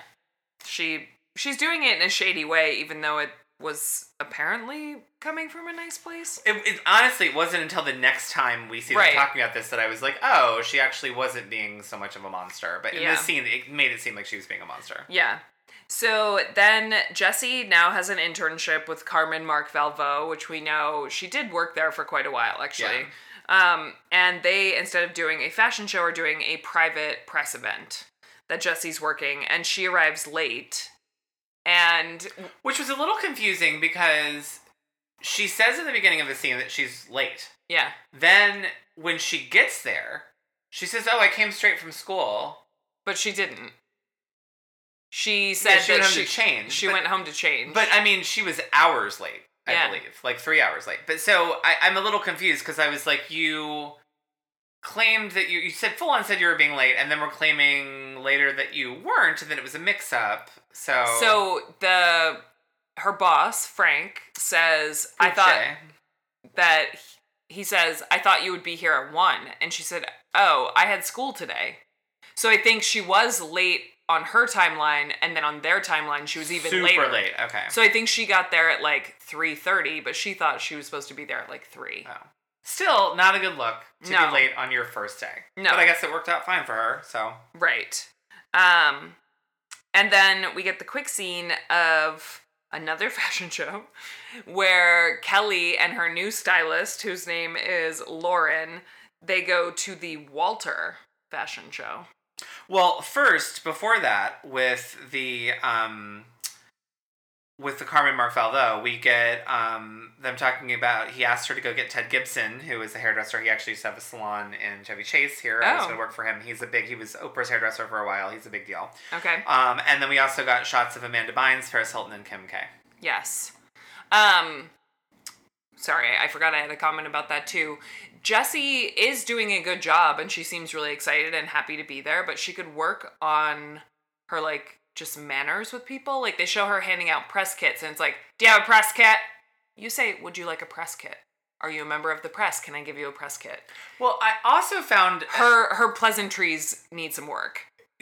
She she's doing it in a shady way, even though it was apparently coming from a nice place. It, it honestly it wasn't until the next time we see Right. them talking about this that I was like, oh, she actually wasn't being so much of a monster. But in Yeah. this scene, it made it seem like she was being a monster. Yeah. So then Jesse now has an internship with Carmen Marc Valvo, which we know she did work there for quite a while, actually. Um, and they, instead of doing a fashion show, are doing a private press event that Jesse's working, and she arrives late. And Which was a little confusing because she says in the beginning of the scene that she's late. Yeah. Then when she gets there, she says, "Oh, I came straight from school." But she didn't. She said she that went home she to change, She but- went home to change. But I mean, she was hours late, I Yeah. believe, like three hours late. But so I, I'm a little confused because I was like, you claimed that you you said full on said you were being late, and then we're claiming later that you weren't, and then it was a mix up. So so the her boss Frank says, "I thought that he says I thought you would be here at one," and she said, "Oh, I had school today." So I think she was late on her timeline, and then on their timeline, she was even super later. late. Okay. So I think she got there at like three thirty, but she thought she was supposed to be there at like three. Oh. Still not a good look to No. be late on your first day. No. But I guess it worked out fine for her. So Right. Um, and then we get the quick scene of another fashion show where Kelly and her new stylist, whose name is Lauren, they go to the Walter fashion show. Well, first, before that, with the um, with the Carmen Marc Valvo, we get um, them talking about. He asked her to go get Ted Gibson, who is a hairdresser. He actually used to have a salon in Chevy Chase here. Oh. I was going to work for him. He's a big. He was Oprah's hairdresser for a while. He's a big deal. Okay. Um, and then we also got shots of Amanda Bynes, Paris Hilton, and Kim K. Yes. Um sorry, I forgot I had a comment about that too. Jessie is doing a good job and she seems really excited and happy to be there, but she could work on her like just manners with people. Like they show her handing out press kits and it's like, "Do you have a press kit?" You say, "Would you like a press kit?" Are you a member of the press? Can I give you a press kit? Well, I also found Her her pleasantries need some work.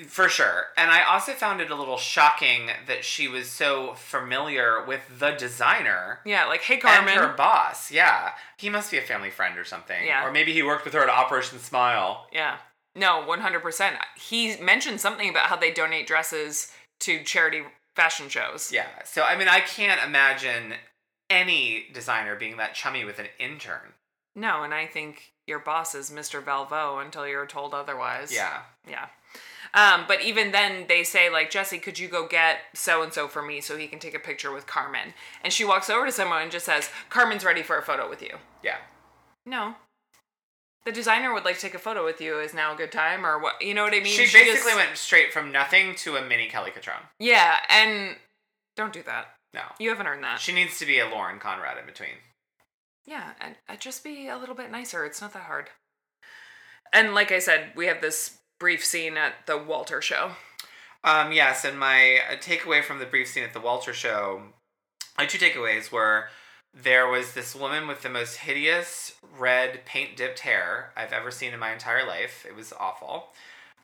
For sure. And I also found it a little shocking that she was so familiar with the designer Yeah, like, "Hey and Carmen." her boss. Yeah. He must be a family friend or something. Yeah. Or maybe he worked with her at Operation Smile. Yeah. No, 100%. He mentioned something about how they donate dresses to charity fashion shows. Yeah. So, I mean, I can't imagine any designer being that chummy with an intern. No, and I think your boss is Mr. Valvo until you're told otherwise. Yeah. Yeah. Um, but even then, they say, like, Jesse, could you go get so and so for me so he can take a picture with Carmen? And she walks over to someone and just says, Carmen's ready for a photo with you. Yeah. No. The designer would like to take a photo with you. Is now a good time? Or what? You know what I mean? she just- basically went straight from nothing to a mini Kelly Cutrone. Yeah, and don't do that. No. You haven't earned that. She needs to be a Lauren Conrad in between. Yeah, and uh, just be a little bit nicer. It's not that hard. And like I said, we have this brief scene at the Walter show. Um, yes, and my uh, takeaway from the brief scene at the Walter show, my two takeaways were there was this woman with the most hideous red paint dipped hair I've ever seen in my entire life. It was awful.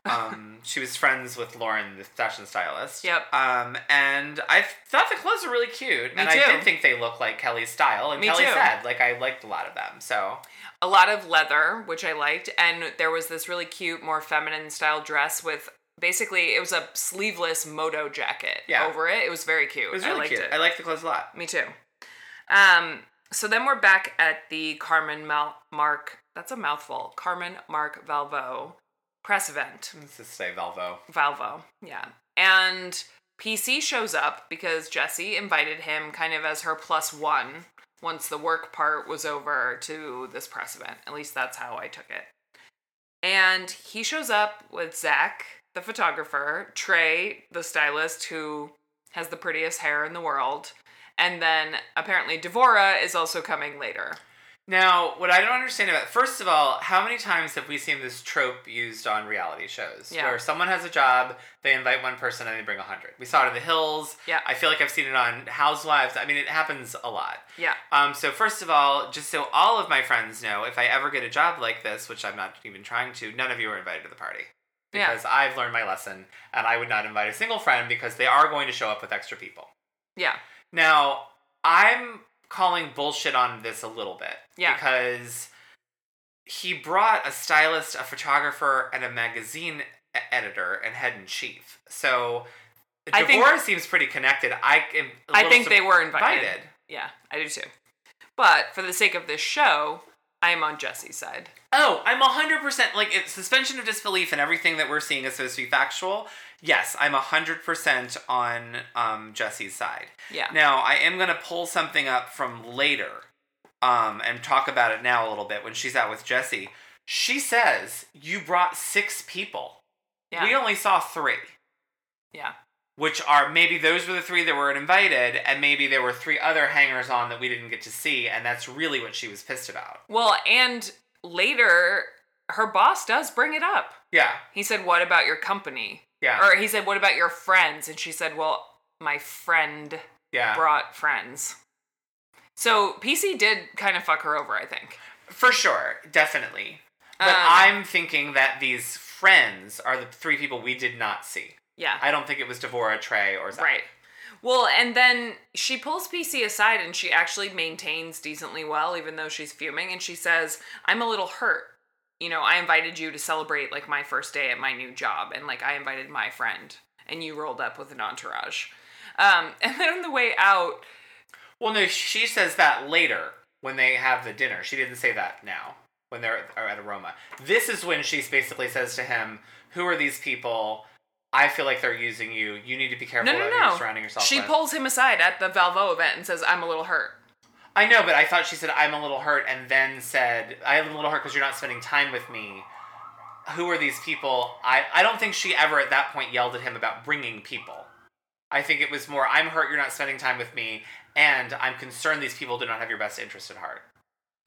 Um, she was friends with Lauren, the fashion stylist. Yep. Um, and I thought the clothes were really cute, Me and too. I did think they looked like Kelly's style. And Me Kelly too. said, like, I liked a lot of them. So A lot of leather, which I liked, and there was this really cute, more feminine style dress with basically it was a sleeveless moto jacket Yeah. over it. It was very cute. it was I really liked cute. it. I liked the clothes a lot. Me too. Um, so then we're back at the Carmen Mal- Mark. That's a mouthful. Carmen Marc Valvo press event. Let's just say Valvo. Valvo, yeah. And PC shows up because Jesse invited him kind of as her plus one once the work part was over to this press event. At least that's how I took it. And he shows up with Zach, the photographer, Trey, the stylist, who has the prettiest hair in the world, and then apparently Devora is also coming later. Now, what I don't understand about first of all, how many times have we seen this trope used on reality shows Yeah. where someone has a job, they invite one person, and they bring a hundred? We saw it in The Hills. Yeah. I feel like I've seen it on Housewives. I mean, it happens a lot. Yeah. Um, so first of all, just so all of my friends know, if I ever get a job like this, which I'm not even trying to, none of you are invited to the party. Yeah. Because I've learned my lesson, and I would not invite a single friend because they are going to show up with extra people. Yeah. Now, I'm calling bullshit on this a little bit. Yeah. Because he brought a stylist, a photographer, and a magazine editor and head in chief. So I think- seems pretty connected. I am I think they were invited. invited. Yeah, I do too. But for the sake of this show, I am on Jesse's side. Oh, I'm 100% like it's suspension of disbelief and everything that we're seeing is supposed to be factual. Yes, I'm 100% on um, Jesse's side. Yeah. Now, I am going to pull something up from later um, and talk about it now a little bit when she's out with Jesse. She says, You brought six people. Yeah. We only saw three, yeah. Which are maybe those were the three that were invited, and maybe there were three other hangers on that we didn't get to see, and that's really what she was pissed about. Well, and later, her boss does bring it up. Yeah, He said, What about your company? yeah, Or he said, What about your friends? And she said, Well, my friend yeah. brought friends. So PC did kind of fuck her over, I think. For sure, definitely. But Um, I'm thinking that these friends are the three people we did not see. Yeah. I don't think it was Devora, Trey, or Zach. Right. Well, and then she pulls PC aside and she actually maintains decently well, even though she's fuming. And she says, I'm a little hurt. You know, I invited you to celebrate like my first day at my new job, and like I invited my friend, and you rolled up with an entourage. Um, and then on the way out, Well, no, she says that later when they have the dinner. She didn't say that now when they're are at Aroma. This is when she basically says to him, "Who are these people? I feel like they're using you. You need to be careful no, no, no. surrounding yourself She with." pulls him aside at the Valvo event and says, I'm a little hurt. I know, but I thought she said, "I'm a little hurt," and then said, "I'm a little hurt because you're not spending time with me." Who are these people? I I don't think she ever at that point yelled at him about bringing people. I think it was more, "I'm hurt. You're not spending time with me." And I'm concerned these people do not have your best interest at heart.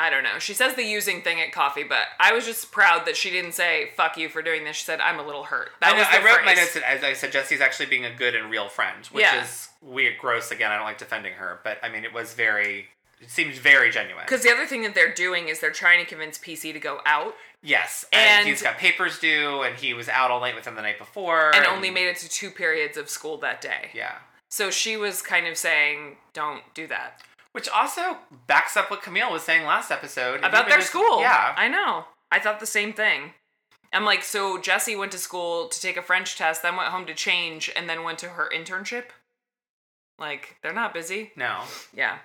I don't know. She says the using thing at coffee, but I was just proud that she didn't say "fuck you" for doing this. She said, "I'm a little hurt." That I, know, was the I wrote my notes as I said, Jesse's actually being a good and real friend, which Yeah. is weird, gross. Again, I don't like defending her, but I mean, it was very, it seems very genuine. Because the other thing that they're doing is they're trying to convince PC to go out yes, and, And- he's got papers due, and he was out all night with him the night before, and only made it to two periods of school that day. yeah. So she was kind of saying, "Don't do that." Which also backs up what Camille was saying last episode About their just- school. Yeah, I know. I thought the same thing. I'm like, so Jesse went to school to take a French test, then went home to change, and then went to her internship. Like, they're not busy. no, Yeah.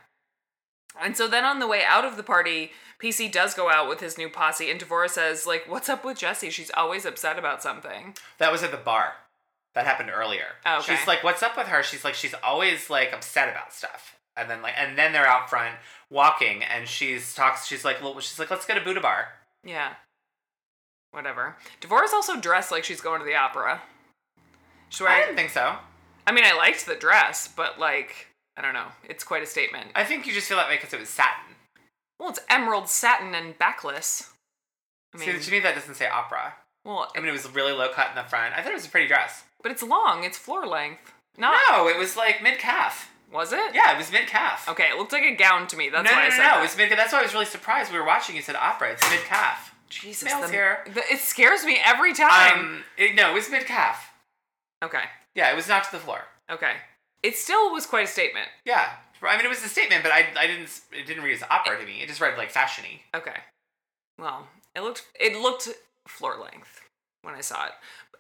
And so then on the way out of the party, PC does go out with his new posse, and Devora says, like, what's up with Jesse? She's always upset about something. that was at the bar. That happened earlier. Oh, okay. She's like, "What's up with her?" She's like, "She's always like upset about stuff." And then like, and then they're out front walking, and she's talks. She's like, well, "She's like, let's go to Buddha Bar." Yeah. Whatever. Devora's also dressed like she's going to the opera. She's I wearing, didn't think so. I mean, I liked the dress, but like, I don't know. It's quite a statement. I think you just feel that way because it was satin. Well, it's emerald satin and backless. I mean, See, to me, that doesn't say opera. well, I mean, it was really low cut in the front. I thought it was a pretty dress. but it's long. It's floor length. Not No, it was like mid calf. Was it? Yeah, it was mid calf. Okay, it looked like a gown to me. That's no, why no, I said no. that. It was mid. That's why I was really surprised. We were watching. You said opera. It's mid calf. Jesus, Male's the- here. the- it scares me every time. Um, it, no, it was mid calf. okay, Yeah, it was not to the floor. okay. It still was quite a statement. Yeah, I mean, it was a statement, but I, I didn't. It didn't read as opera to me. It just read like fashiony. Okay. Well, it looked it looked floor length when I saw it,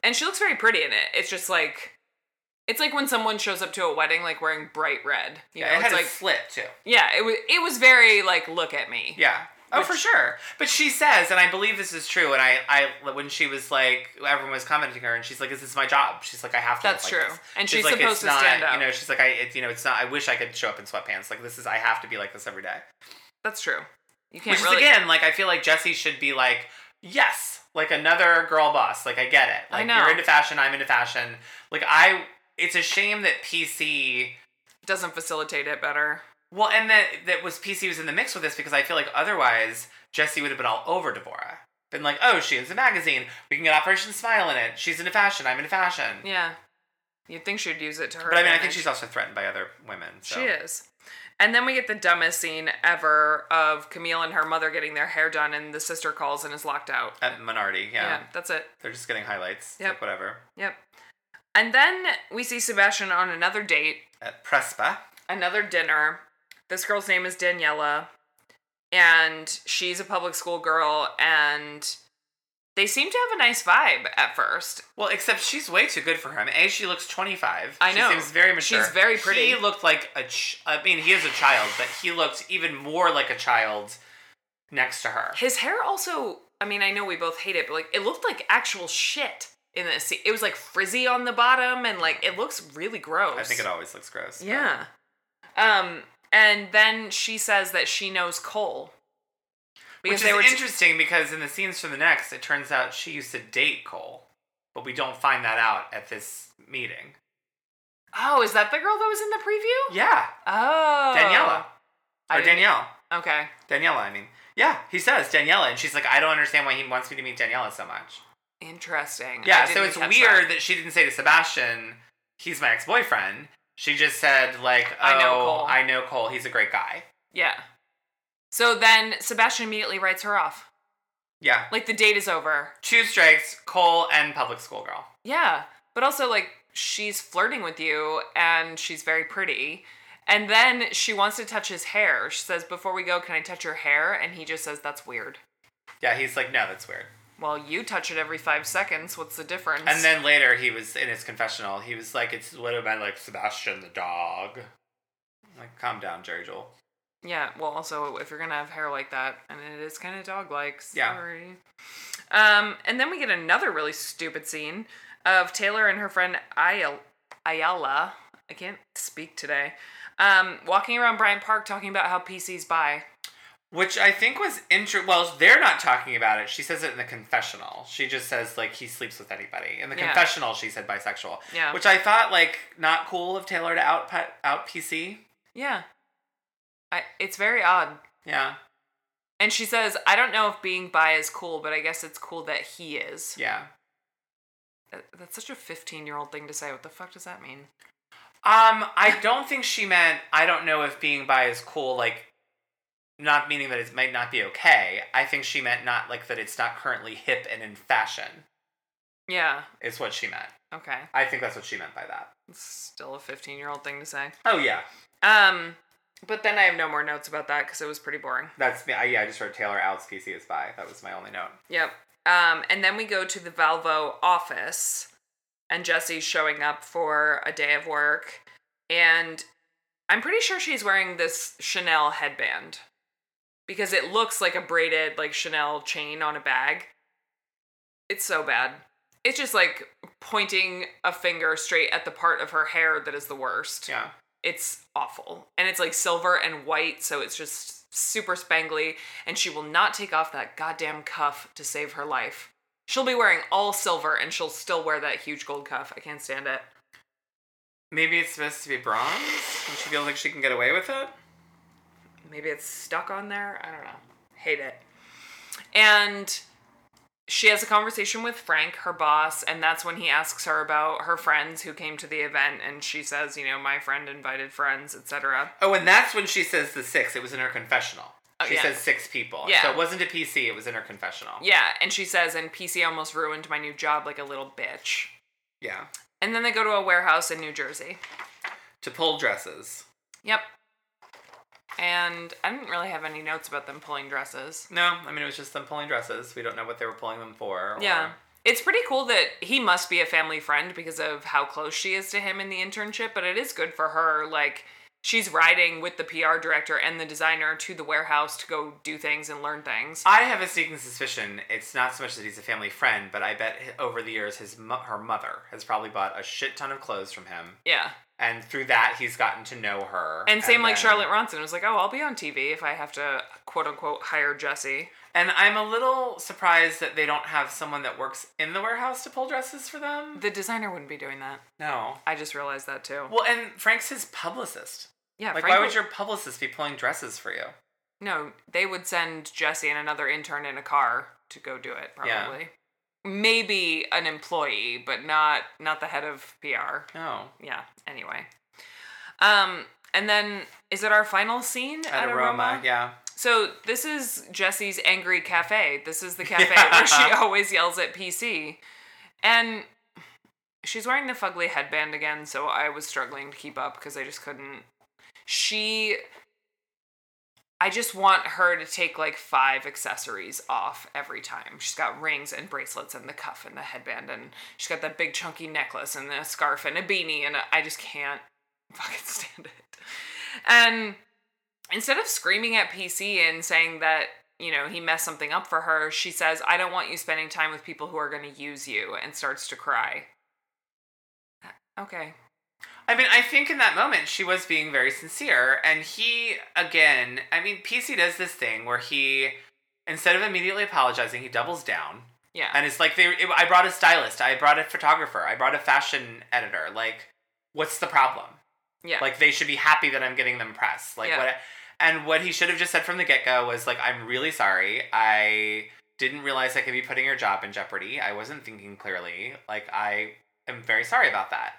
and she looks very pretty in it. It's just like. It's like when someone shows up to a wedding like wearing bright red. You Yeah, know, it had it's a like slit too. yeah, it was it was very like look at me. Yeah. Oh, Which- for sure. But she says, and I believe this is true. And I, I, when she was like, everyone was commenting to her, and she's like, Is "This is my job." She's like, "I have to." That's like true. this." And She's she's like, supposed "It's to not, stand up. You know, she's like, "I, it's, you know, it's not. I wish I could show up in sweatpants. Like this is. I have to be like this every day." That's true. You can't Which really is again, like, I feel like Jesse should be like, yes, like another girl boss. Like, I get it. I Like, know. you're into fashion. I'm into fashion. Like, I. It's a shame that PC. doesn't facilitate it better. Well, and that that was PC was in the mix with this because I feel like otherwise Jesse would have been all over Deborah. Been like, oh, she has a magazine. We can get Operation Smile in it. She's into fashion. I'm into fashion. Yeah. You'd think she'd use it to her. But I mean, I think she's also threatened by other women. So. She is. And then we get the dumbest scene ever of Camille and her mother getting their hair done, and the sister calls and is locked out. At Minardi, yeah. Yeah, that's it. They're just getting highlights. Yep. Like, whatever. Yep. And then we see Sebastian on another date, At Prespa. another dinner. This girl's name is Daniela, and she's a public school girl, and they seem to have a nice vibe at first. Well, except she's way too good for him. A, she looks 25. I She know. seems very mature. She's very pretty. He looked like a. Ch- I mean, he is a child, but he looked even more like a child next to her. His hair also, I mean, I know we both hate it, but like it looked like actual shit in this. scene. It was like frizzy on the bottom, and like it looks really gross. I think it always looks gross. but- Yeah. Um, And then she says that she knows Cole. Which is interesting because in the scenes from the next, it turns out she used to date Cole, but we don't find that out at this meeting. Oh, is that the girl that was in the preview? Yeah, Oh. Daniela or Danielle. Okay. Daniela, I mean. Yeah, he says Daniela, and she's like, I don't understand why he wants me to meet Daniela so much. Interesting. Yeah, so it's weird that. that. she didn't say to Sebastian, he's my ex boyfriend. She just said, like, oh, I know oh, Cole." I know Cole. He's a great guy. Yeah. So then Sebastian immediately writes her off. Yeah. Like the date is over. Two strikes, Cole and public school girl. Yeah. But also, like, she's flirting with you and she's very pretty. And then she wants to touch his hair. She says, Before we go, can I touch your hair? And he just says, That's weird. Yeah, he's like, no, that's weird. Well, you touch it every five seconds. What's the difference? And then later, he was in his confessional. He was like, "It's what about like Sebastian the dog?" Like, calm down, Jerry Joel. Yeah, well, also, if you're gonna have hair like that, and it is kind of dog like, Yeah. sorry. Um, and then we get another really stupid scene of Taylor and her friend Ayala. Ayala I can't speak today. Um, walking around Bryant Park talking about how PC's bi. Which I think was intro. Well, they're not talking about it. She says it in the confessional. She just says like he sleeps with anybody. In the Yeah. confessional, she said bisexual. Yeah. Which I thought like not cool of Taylor to out out PC. Yeah. I, it's very odd. Yeah. And she says, I don't know if being bi is cool, but I guess it's cool that he is. Yeah. That's such a 15 year old thing to say. What the fuck does that mean? Um, I don't think she meant I don't know if being bi is cool, like not meaning that it might not be okay. I think she meant not like that it's not currently hip and in fashion, Yeah. is what she meant. Okay. I think that's what she meant by that. It's still a 15 year old thing to say. Oh yeah. Um, but then I have no more notes about that because it was pretty boring. That's me. I, yeah, I just wrote Taylor outs PC as by. That was my only note. Yep. Um, and then we go to the Valvo office, and Jesse's showing up for a day of work, and I'm pretty sure she's wearing this Chanel headband because it looks like a braided like Chanel chain on a bag. It's so bad. It's just like pointing a finger straight at the part of her hair that is the worst. Yeah. It's awful. And it's like silver and white, so it's just super spangly. And she will not take off that goddamn cuff to save her life. She'll be wearing all silver and she'll still wear that huge gold cuff. I can't stand it. Maybe it's supposed to be bronze, and she feels like she can get away with it. Maybe it's stuck on there. I don't know. Hate it. And she has a conversation with Frank, her boss, and that's when he asks her about her friends who came to the event. And she says, you know, my friend invited friends, etc. Oh, and that's when she says the six. It was in her confessional. Oh, she yeah. says six people. Yeah. So it wasn't a PC. It was in her confessional. Yeah, and she says, and PC almost ruined my new job like a little bitch. Yeah. And then they go to a warehouse in New Jersey. To pull dresses. Yep. And I didn't really have any notes about them pulling dresses. No, I mean it was just them pulling dresses. We don't know what they were pulling them for. or- Yeah. It's pretty cool that he must be a family friend because of how close she is to him in the internship, but it is good for her. Like, she's riding with the PR director and the designer to the warehouse to go do things and learn things. I have a sneaking suspicion it's not so much that he's a family friend, but I bet over the years his mo- her mother has probably bought a shit ton of clothes from him, Yeah. And through that he's gotten to know her. And same like then- Charlotte Ronson was like, oh, I'll be on TV if I have to quote unquote hire Jesse. And I'm a little surprised that they don't have someone that works in the warehouse to pull dresses for them. The designer wouldn't be doing that. No. I just realized that too. Well, and Frank's his publicist. Yeah, Like, Frank why would- would your publicist be pulling dresses for you? No, they would send Jesse and another intern in a car to go do it. Yeah. Maybe an employee, but not not the head of PR. Oh, Yeah. Anyway. Um, and then is it our final scene At, Aroma, yeah. So this is Jesse's angry cafe. This is the cafe Yeah. where she always yells at PC, and she's wearing the fugly headband again. So I was struggling to keep up because I just couldn't. She. I just want her to take like five accessories off every time. She's got rings and bracelets and the cuff and the headband and she's got that big chunky necklace and a scarf and a beanie and I just can't fucking stand it. And instead of screaming at PC and saying that, you know, he messed something up for her, she says, I don't want you spending time with people who are going to use you, and starts to cry. Uh, okay. I mean, I think in that moment she was being very sincere, and he again. I mean, PC does this thing where he, instead of immediately apologizing, he doubles down, Yeah. and it's like they. It, I brought a stylist, I brought a photographer, I brought a fashion editor. Like, what's the problem? yeah. Like, they should be happy that I'm getting them press. Like, Yeah. what? And what he should have just said from the get go was like, "I'm really sorry. I didn't realize I could be putting your job in jeopardy. I wasn't thinking clearly. Like, I am very sorry about that."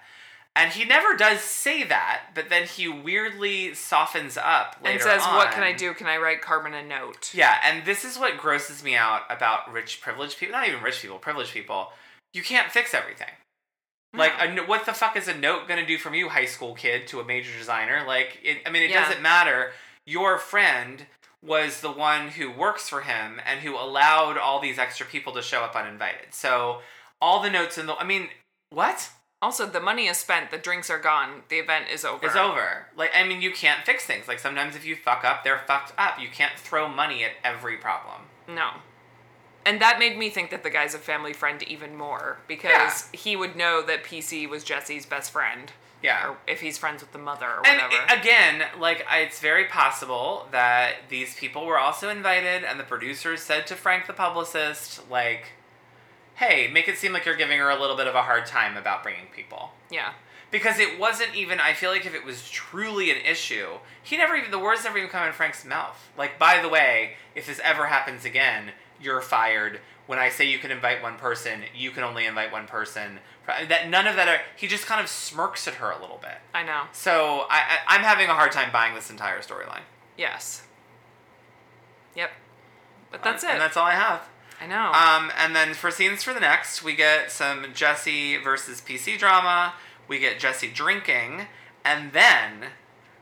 And he never does say that, but then he weirdly softens up later and says, "What can I do? Can I write Carmen a note?" Yeah, and this is what grosses me out about rich, privileged people. Not even rich people, privileged people. You can't fix everything. Like, No. a, what the fuck is a note gonna do from you, high school kid, to a major designer? Like, it, I mean, it Yeah. doesn't matter. Your friend was the one who works for him and who allowed all these extra people to show up uninvited. So, all the notes in the. I mean, what? Also, the money is spent. The drinks are gone. The event is over. It's over. Like, I mean, you can't fix things. Like, sometimes if you fuck up, they're fucked up. You can't throw money at every problem. No. And that made me think that the guy's a family friend even more because he would know that PC was Jesse's best friend. Yeah. Or if he's friends with the mother or And whatever. i- again, like it's very possible that these people were also invited, and the producers said to Frank, the publicist, like, "Hey, make it seem like you're giving her a little bit of a hard time about bringing people." yeah. Because it wasn't even. I feel like if it was truly an issue, he never even the words never even come in Frank's mouth. Like, by the way, if this ever happens again, you're fired. When I say you can invite one person, you can only invite one person. That none of that. Are, he just kind of smirks at her a little bit. I know. So I, I I'm having a hard time buying this entire storyline. Yes. Yep. But that's it. And that's all I have. I know. Um, and then for scenes for the next, we get some Jesse versus PC drama. We get Jesse drinking, and then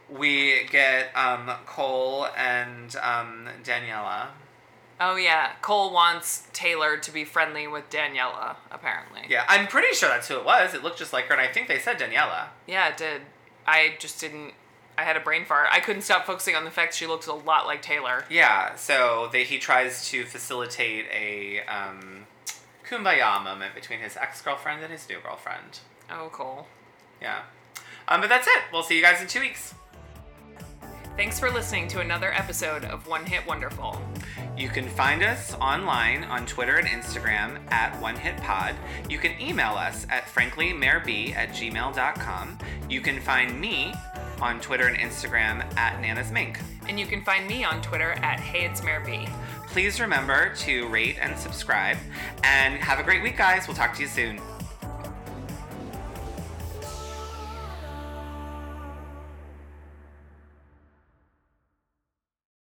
we get um, Cole and um, Daniela. oh yeah. Cole wants Taylor to be friendly with Daniela, apparently. Yeah, I'm pretty sure that's who it was. It looked just like her, and I think they said Daniela. Yeah, it did. I just didn't I had a brain fart. I couldn't stop focusing on the fact she looks a lot like Taylor. Yeah, so they, he tries to facilitate a um, kumbaya moment between his ex girlfriend and his new girlfriend. Oh, cool. Yeah. Um, but that's it. We'll see you guys in two weeks. Thanks for listening to another episode of One Hit Wonderful. You can find us online on Twitter and Instagram at One Hit Pod. You can email us at franklymareb at gmail.com. You can find me on Twitter and Instagram at Nana's Mink. And you can find me on Twitter at Hey It's Mayor B. Please remember to rate and subscribe. And have a great week, guys. We'll talk to you soon.